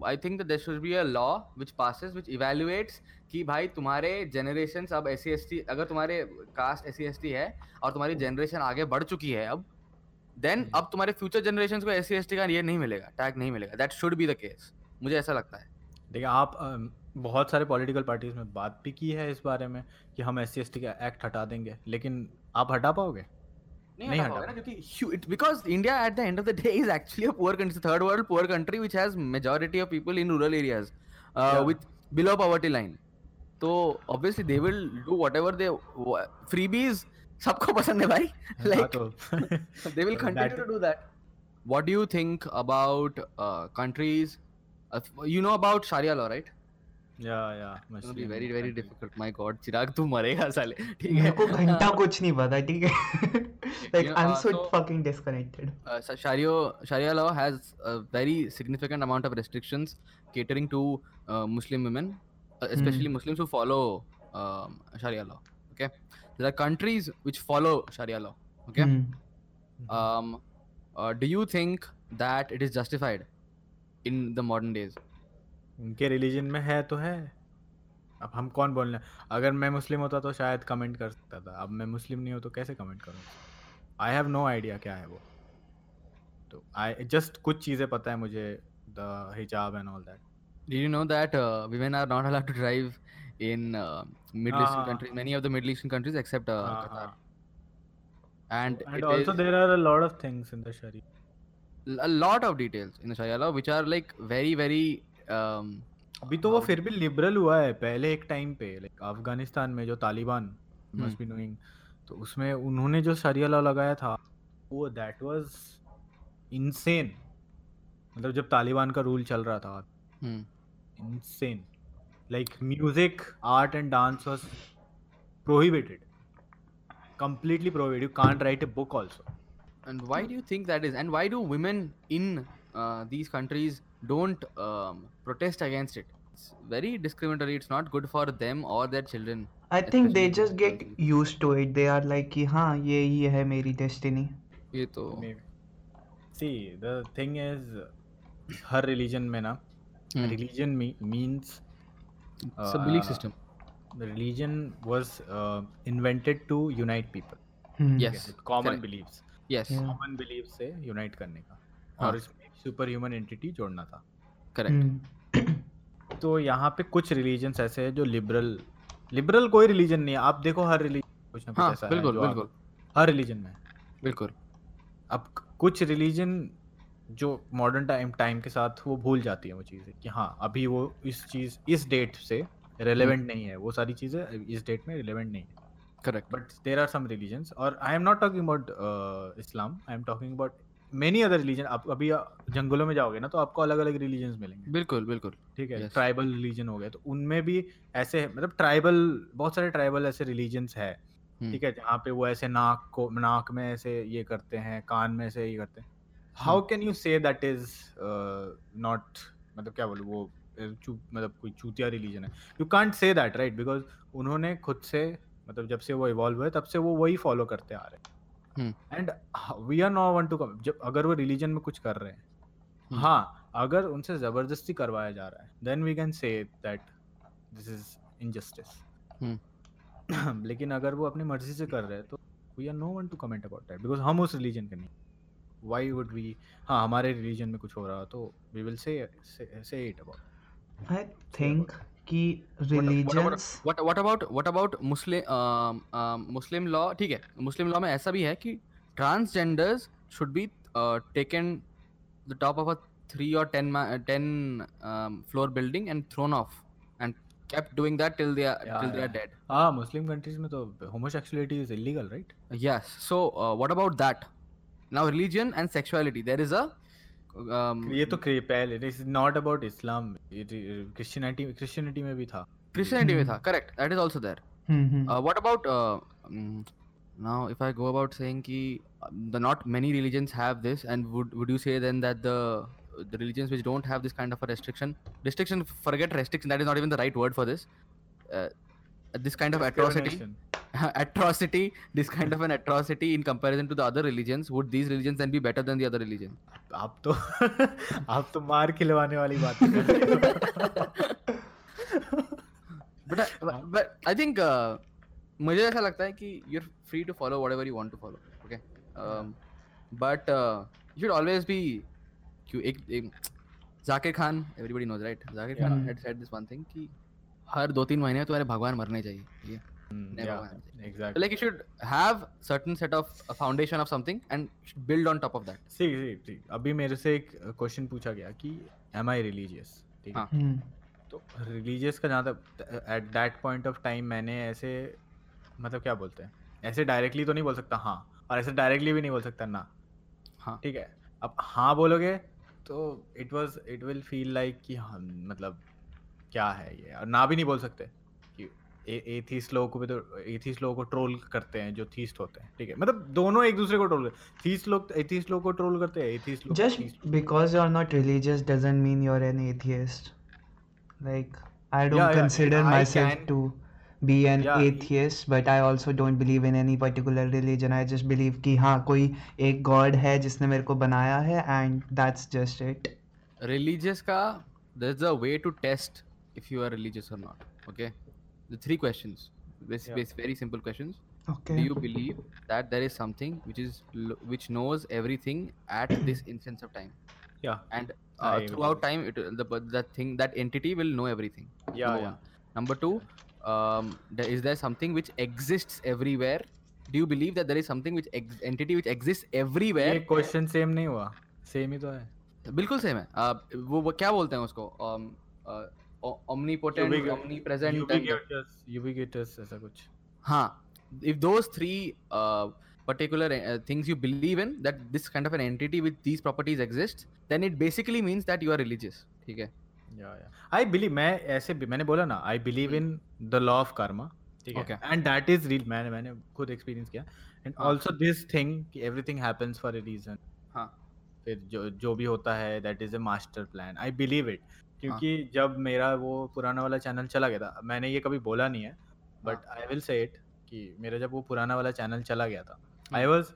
i think that there should be a law which passes which evaluates कि भाई तुम्हारे जनरेशन अब एस सी अगर तुम्हारे कास्ट एस सी है और तुम्हारी जनरेशन आगे बढ़ चुकी है अब देन हम्म। अब तुम्हारे फ्यूचर जनरेशन को एस सी का ये नहीं मिलेगा टैग नहीं मिलेगा। That should be the case मुझे ऐसा लगता है। देखिए आप बहुत सारे पॉलिटिकल पार्टीज़ में बात भी की है इस बारे में कि हम एस सी एस टी का एक्ट हटा देंगे लेकिन आप हटा पाओगे? नहीं हटा ना क्योंकि because India at the end of the day is actually a poor country third world poor country which has majority of people in rural areas. With below poverty line तो obviously they will do whatever they freebies सबको पसंद है भाई। हाँ, like तो। they will continue that- to do that. What do you think about uh, countries? Uh, you या या it's going to be Muslim very very country. difficult my god चिराग तू मरेगा साले ठीक मेरे है को घंटा कुछ नहीं पता ठीक है like know, I am uh, so so- fucking disconnected uh, Sa- Sharia Sharia law has a very significant amount of restrictions catering to uh, Muslim women, uh, especially Muslims who follow um, Sharia law. Okay, there are countries which follow Sharia law. Okay, Hmm. um, uh, do you think that it is justified in the modern days? उनके religion में है तो है अब हम कौन बोल रहे अगर मैं मुस्लिम होता तो शायद कमेंट कर सकता था अब मैं मुस्लिम नहीं हूँ तो कैसे कमेंट करूँ आई हैव नो आइडिया क्या है वो तो आई जस्ट कुछ चीज़ें पता है मुझे the hijab and all that Did you know that uh, women are not allowed to drive in uh, Middle Eastern Ah. countries, many of the Middle Eastern countries except uh, Qatar, and, and it also is- there are a lot of things in the शरी l- a lot of details in the Sharia law which are like very very um, अभी तो वो फिर भी liberal हुआ है पहले एक टाइम पे लाइक अफ़गानिस्तान में जो तालिबान मस्ट तो उसमें उन्होंने जो सरिया लॉ लगाया था वो दैट वाज इनसेन मतलब जब तालिबान का रूल चल रहा था insane like music art and dance was prohibited completely prohibited you can't write a book also and why do you think that is and why do women in uh, these countries don't um, protest against it it's very discriminatory it's not good for them or their children I think they especially just those get girls. Used to it they are like कि हाँ ये ही है मेरी destiny ये तो maybe see the thing is her religion में ना Hmm. religion me- means it's a belief uh, system the religion was uh, invented to unite people Hmm. yes common correct. beliefs yes Yeah. common beliefs से unite करने का हाँ. और इसमें super human entity जोड़ना था। correct Hmm. तो यहाँ पे कुछ रिलीजन्स ऐसे हैं जो लिबरल लिबरल कोई रिलीजन नहीं है। आप देखो हर रिलीजन कुछ ना कुछ हाँ ऐसा है बिल्कुल आप- बिल्कुल। हर रिलीजन में। बिल्कुल। अब कुछ रिलीजन जो मॉडर्न टाइम टाइम के साथ वो भूल जाती है वो चीज़ें कि हाँ अभी वो इस चीज़ इस डेट से रेलेवेंट नहीं है। वो सारी चीज़ें इस डेट में रिलेवेंट नहीं है। correct but there are some religions और I am not talking about Islam I am talking about many other religion आप अभी जंगलों में जाओगे ना तो आपको अलग अलग रिलीजन मिलेंगे। बिल्कुल बिल्कुल। ठीक है Yes. ट्राइबल रिलीजन हो गए तो उनमें भी ऐसे मतलब ट्राइबल बहुत सारे ट्राइबल ऐसे रिलीजन्स है। हम्म। ठीक है जहाँ पे वो ऐसे नाक को नाक में ऐसे ये करते हैं कान में ऐसे ये करते हैं। How can you say that is not मतलब क्या बोलूँ वो चू मतलब कोई चूतिया रिलीजन है? You can't say that right because उन्होंने खुद से मतलब जब से वो इवॉल्व हुए तब से वो वही फॉलो करते आ रहे। हैं। And we are not one to come जब अगर वो रिलीजन में कुछ कर रहे हैं हम्म। हाँ अगर उनसे ज़बरदस्ती करवाया जा रहा है then we can say that this is injustice लेकिन अगर वो अपनी मर्ज़ी से कर रहे हैं तो we are no one to comment about that because हम उस रिलीजन के नहीं वाई वुड वी हाँ हमारे रिलीजन में कुछ हो रहा तो we will say it about I think कि religions what what about what about muslim um, um, ठीक है मुस्लिम लॉ में ऐसा भी है कि transgenders should be taken the top of a three और ten ten floor building and thrown off and kept doing that till they are Yeah, till they yeah. are dead हाँ मुस्लिम countries में तो homosexuality is illegal right yes so uh, what about that now religion and sexuality there is a ये तो पहले it is not about Islam Christianity Christianity में भी था। Christianity में हम्म। था correct that is also there what about now if I go about saying कि the not many religions have this and would would you say then that the the religions which don't have this kind of a restriction restriction forget restriction that is not even the right word for this this kind of atrocity Discrimination. atrocity this kind of an atrocity in comparison to the other religions would these religions then be better than the other religion आप तो आप तो मार खिलवाने वाली बात कर रहे हो but I, but, but I think uh, मुझे ऐसा लगता है कि you're free to follow whatever you want to follow okay um, but uh, you should always be क्यों एक, एक Zakir Khan everybody knows right Zakir Khan Yeah. had said this one thing कि हर दो तीन महीने तुम्हारे भगवान मरने चाहिए ठीक है? Hmm, exactly. like you should have certain set of a foundation of something and build on top of that. See see see अभी मेरे से एक क्वेश्चन पूछा गया कि am I religious? ठीक है? हाँ. हम्म तो रिलीजियस का जहाँ तक at that point of time मैंने ऐसे मतलब क्या बोलते हैं? ऐसे डायरेक्टली तो नहीं बोल सकता हाँ। और ऐसे डायरेक्टली भी नहीं बोल सकता ना। हाँ। ठीक है? अब हाँ बोलोगे तो it was it will feel like कि हाँ मतलब क्या है ये? और ना भी नहीं बोल सकते कि एथीस्ट लोगों को भी तो एथीस्ट लोगों को ट्रोल करते हैं जो थीस्ट होते हैं ठीक है? मतलब दोनों एक दूसरे को ट्रोल करते हैं थीस्ट लोग एथीस्ट लोगों को ट्रोल करते हैं एथीस्ट लोग just because you are not religious doesn't mean you are an atheist like I don't consider myself to be an atheist but I also don't believe in any particular religion I just believe कि हाँ कोई एक God है जिसने मेरे को बनाया है and that's just it religious का दर is a way to if you are religious or not okay the three questions this Yeah. bas- very simple questions okay do you believe that there is something which is lo- which knows everything at this instance of time yeah and uh, I believe throughout it. time it the but that thing that entity will know everything yeah number yeah one. number two um there, is there something which exists everywhere do you believe that there is something which ex- entity which exists everywhere ये question same नहीं हुआ same ही तो है बिल्कुल same है uh, वो, वो क्या बोलते हैं उसको um, uh, omnipotent omnipresent ubiquitous ubiquitous ऐसा कुछ हाँ if those three uh, particular uh, things you believe in that this kind of an entity with these properties exists then it basically means that you are religious ठीक है या या I believe मैं ऐसे भी मैंने बोला ना I believe in the law of karma ठीक है एंड दैट इज़ रियल मैंने मैंने खुद एक्सपीरियंस किया एंड हाँ. आल्सो दिस थिंग कि everything happens for a reason हाँ फिर जो जो भी होता है that is a master plan I believe it क्योंकि हाँ. जब मेरा वो पुराना वाला चैनल चला गया था मैंने ये कभी बोला नहीं है but I will say it कि मेरा जब वो पुराना वाला चैनल चला गया था आई वॉज़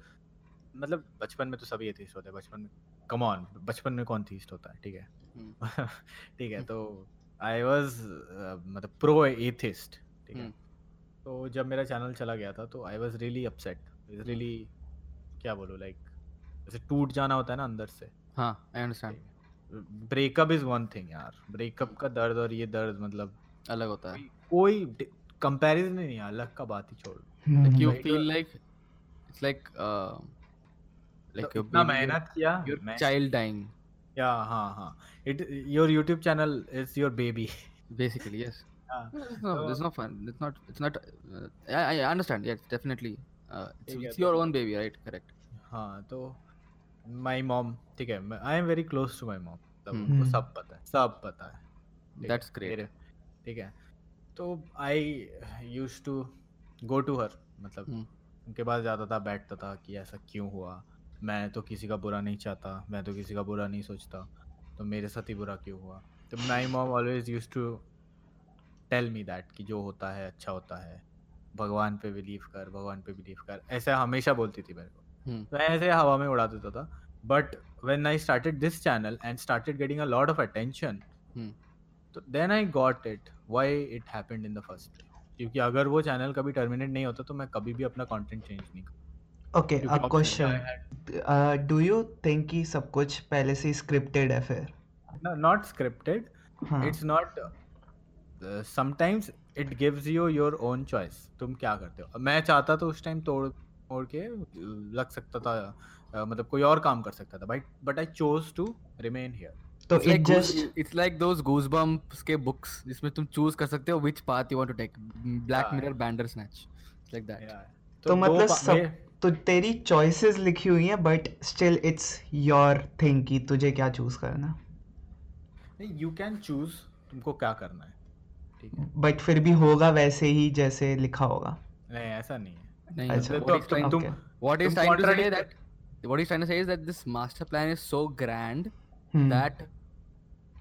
मतलब बचपन में तो सभी एथिस्ट होते हैं बचपन में कम ऑन बचपन में कौन थीस्ट होता है ठीक है? हम्म, ठीक है तो आई वाज मतलब प्रो एथिस्ट ठीक है? हम्म। तो जब मेरा चैनल चला गया था तो I was really upset really क्या बोलूँ लाइक जैसे टूट जाना होता है ना अंदर से हाँ I understand breakup is one thing यार ब्रेकअप का दर्द और ये दर्द मतलब अलग होता है कोई कंपैरिजन नहीं है अलग का बात ही छोड़ like you Like, feel like it's like uh, like तो your इतना baby- मेहनत किया your मैं child dying या हाँ हाँ it your YouTube channel is your baby basically yes हाँ It's no, So- it's not fun. It's not. It's not. Uh, I, I understand. Yes, definitely. Uh, it's, ठीक है, it's तो- your own baby, right? Correct. हाँ तो my mom ठीक है I am very close to my mom मतलब। उनको हम्म। सब पता है सब पता है great. मेरे ठीक है तो I use to go to her मतलब हम्म। उनके पास जाता था बैठता था कि ऐसा क्यों हुआ मैं तो किसी का बुरा नहीं चाहता मैं तो किसी का बुरा नहीं सोचता तो मेरे साथ ही बुरा क्यों हुआ तो my mom always use to tell me that कि जो होता है अच्छा होता है भगवान पे बिलीव कर भगवान पे बिलीव कर ऐसा हमेशा बोलती थी मेरे को हम्म, मैं ऐसे हवा में उड़ा देता था but when I started this channel and started getting a lot of attention तो then I got it why it happened in the first क्योंकि अगर वो चैनल कभी टर्मिनेट नहीं होता तो मैं कभी भी अपना कंटेंट चेंज नहीं करता okay क्योंकि a question. Do you think कि सब कुछ पहले से स्क्रिप्टेड है फिर? Not scripted it's not sometimes it gives you your own choice तुम क्या करते हो? मैं चाहता तो उस टाइम तोड़ तोड़ के लग सकता था मतलब कोई और काम कर सकता था but but I chose to remain here तो it just it's like those Goosebumps के बुक्स जिसमें तुम चूज़ कर सकते हो which path you want to take Black Mirror Bandersnatch like that तो, तो मतलब सब तो तेरी चॉइसेस लिखी हुई हैं but still it's your thing कि तुझे क्या चूज़ करना नहीं यू कैन चूज़ तुमको क्या करना है ठीक है? बट फिर भी होगा वैसे ही जैसे लिखा होगा। नहीं ऐसा नहीं है। नहीं what is time to that what he's trying to say is that this master plan is so grand Hmm. that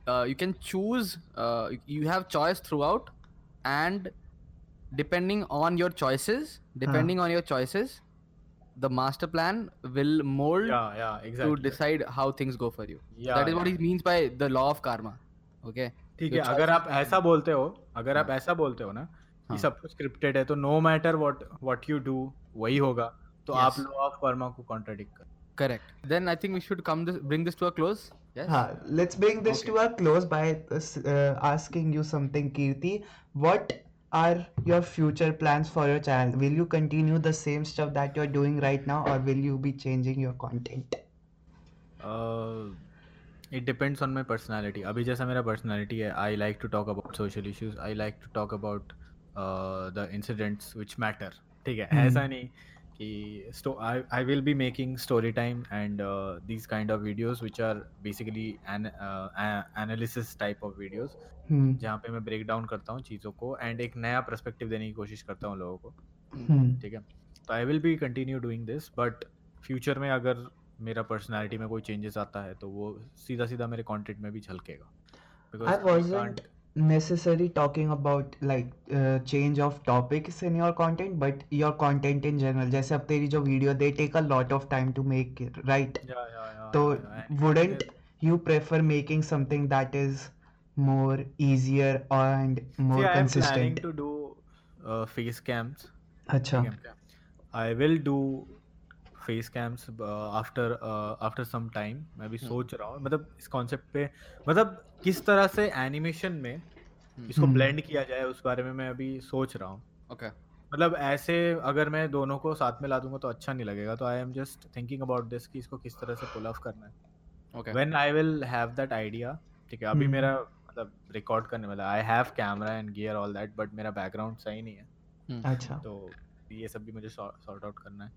uh, you can choose uh, you have choice throughout and depending on your choices depending on your choices the master plan will mold yeah yeah to exactly decide how things go for you yeah, that is what yeah. he means by the law of karma okay ठीक your है अगर आप choices ऐसा बोलते हो अगर आप हाँ। ऐसा बोलते हो ना कि हाँ। सब कुछ स्क्रिप्टेड है तो no matter what what you do वही होगा तो आप Yes. लॉ ऑफ़ कर्मा को कॉन्ट्रडिक्ट कर correct then i think we should come this bring this to a close yes Ha, let's bring this to Okay. a close by uh, s- uh, asking you something, Kirti. What are your future plans for your channel? Will you continue the same stuff that you're doing right now, or will you be changing your content? Uh, it depends on my personality अभी जैसा मेरा personality है I like to talk about social issues I like to talk about the incidents which matter ठीक है Hmm. ऐसा नहीं कि I will be making story time and these kind of videos which are basically analysis type of videos Hmm. जहाँ पे मैं break down करता हूँ चीज़ों को एंड एक नया पर्सपेक्टिव देने की कोशिश करता हूँ लोगों को Hmm. ठीक है तो I will be continue doing this but future में अगर मेरा पर्सनालिटी में कोई चेंजेस आता है तो वो सीधा सीधा मेरे कंटेंट में भी झलकेगा because wasn't necessarily talking about like uh, change of topics in your content, but your content in general. जैसे अब तेरी जो video, they take a lot of time to make it, right? yeah yeah yeah So wouldn't you prefer making something that is more easier and more See, I am planning to do uh, face cams. अच्छा I will do face cams after after some time मैं भी हम्म। सोच रहा हूँ मतलब इस concept पे मतलब किस तरह से एनिमेशन में इसको हम्म। ब्लेंड किया जाए उस बारे में मैं अभी सोच रहा हूँ okay मतलब ऐसे अगर मैं दोनों को साथ में ला दूँगा तो अच्छा नहीं लगेगा तो I am just thinking about this कि इसको किस तरह से पुल ऑफ़ करना है okay when I will have that idea ठीक है अभी। मेरा मतलब रिकॉर्ड करने वाला I have camera and gear all that but मेरा बैकग्राउंड सही नहीं है अच्छा तो ये सब भी मुझे सॉर्ट आउट करना है।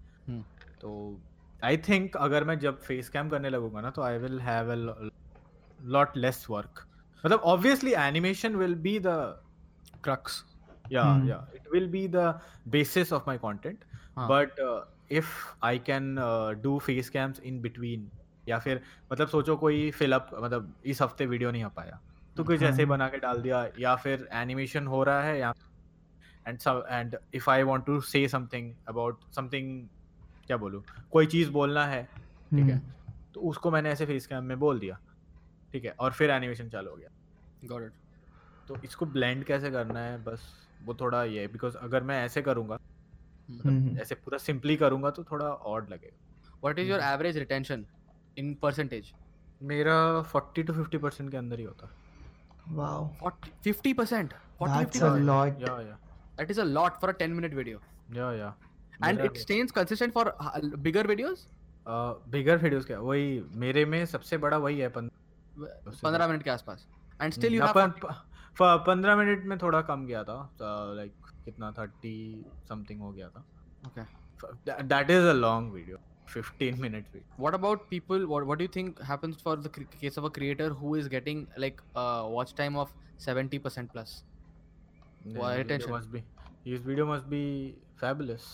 तो आई थिंक अगर मैं जब फेस कैम करने लगूँगा ना तो I will have a lot less work मतलब obviously animation will be the crux. Yeah yeah. It will be the basis of my content. हाँ. but uh, if i can uh, do face cams in between या फिर मतलब सोचो कोई fill up मतलब इस हफ़्ते वीडियो नहीं आ पाया तो कुछ ऐसे हाँ. बना के डाल दिया या फिर एनिमेशन हो रहा है या and and if I want to say something about something क्या बोलूँ कोई चीज़ बोलना है ठीक है? हम्म, तो उसको मैंने ऐसे फेस कैम में बोल दिया ठीक है? और फिर एनिमेशन चालू हो गया। It. तो इसको ब्लेंड कैसे करना है? बस वो थोड़ा ये है बिकॉज़ अगर मैं ऐसे करूँगा मतलब हम्म, ऐसे पूरा सिंपली करूँगा तो थोड़ा ऑड लगेगा। What is your average retention in percentage? मेरा 40 टू 50 परसेंट के अंदर ही होता। है wow. 40 50 percent? 40 that's 50 a lot. या या that is a lot for a 10 minute video. या या and it stays consistent for uh, bigger videos bigger videos क्या वही मेरे में सबसे बड़ा वही है पन- उससे 15 मिनट के आसपास and still you have अपन 40 पंद्रह मिनट में थोड़ा कम गया था लाइक कितना थर्टी समथिंग हो गया था okay that is a long video 15 minute video what about people what, what do you think happens for the cre- case of a creator who is getting like uh, watch time of 70% plus Why attention? must be his video must be fabulous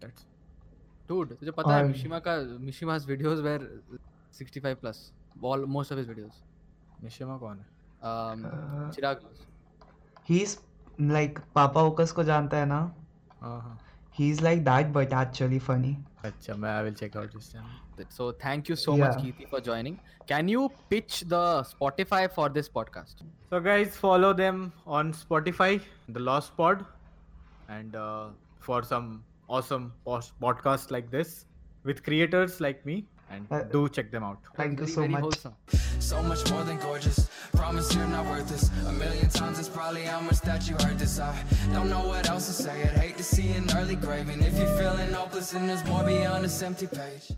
That's dude तुझे पता है Mishima का मिशिमा's videos were 65 plus all most of his videos निशिमा कौन है um Uh, चिराग he's like Papa Okas को जानता है ना हाँ हाँ he's like that but actually funny अच्छा मैं I will check out this channel so thank you so much Yeah. Keerti for joining can you pitch the Spotify for this podcast So guys, follow them on Spotify, The Lost Pod, and uh, for some awesome pos- podcasts like this with creators like me, and Uh, do check them out. thank you so much wholesome. So much more than gorgeous. Promise you're not worth this. A million times it's probably how much that you heard this. I don't know what else to say. I'd hate to see an early grave. And if you're feeling hopeless, then there's more beyond this empty page.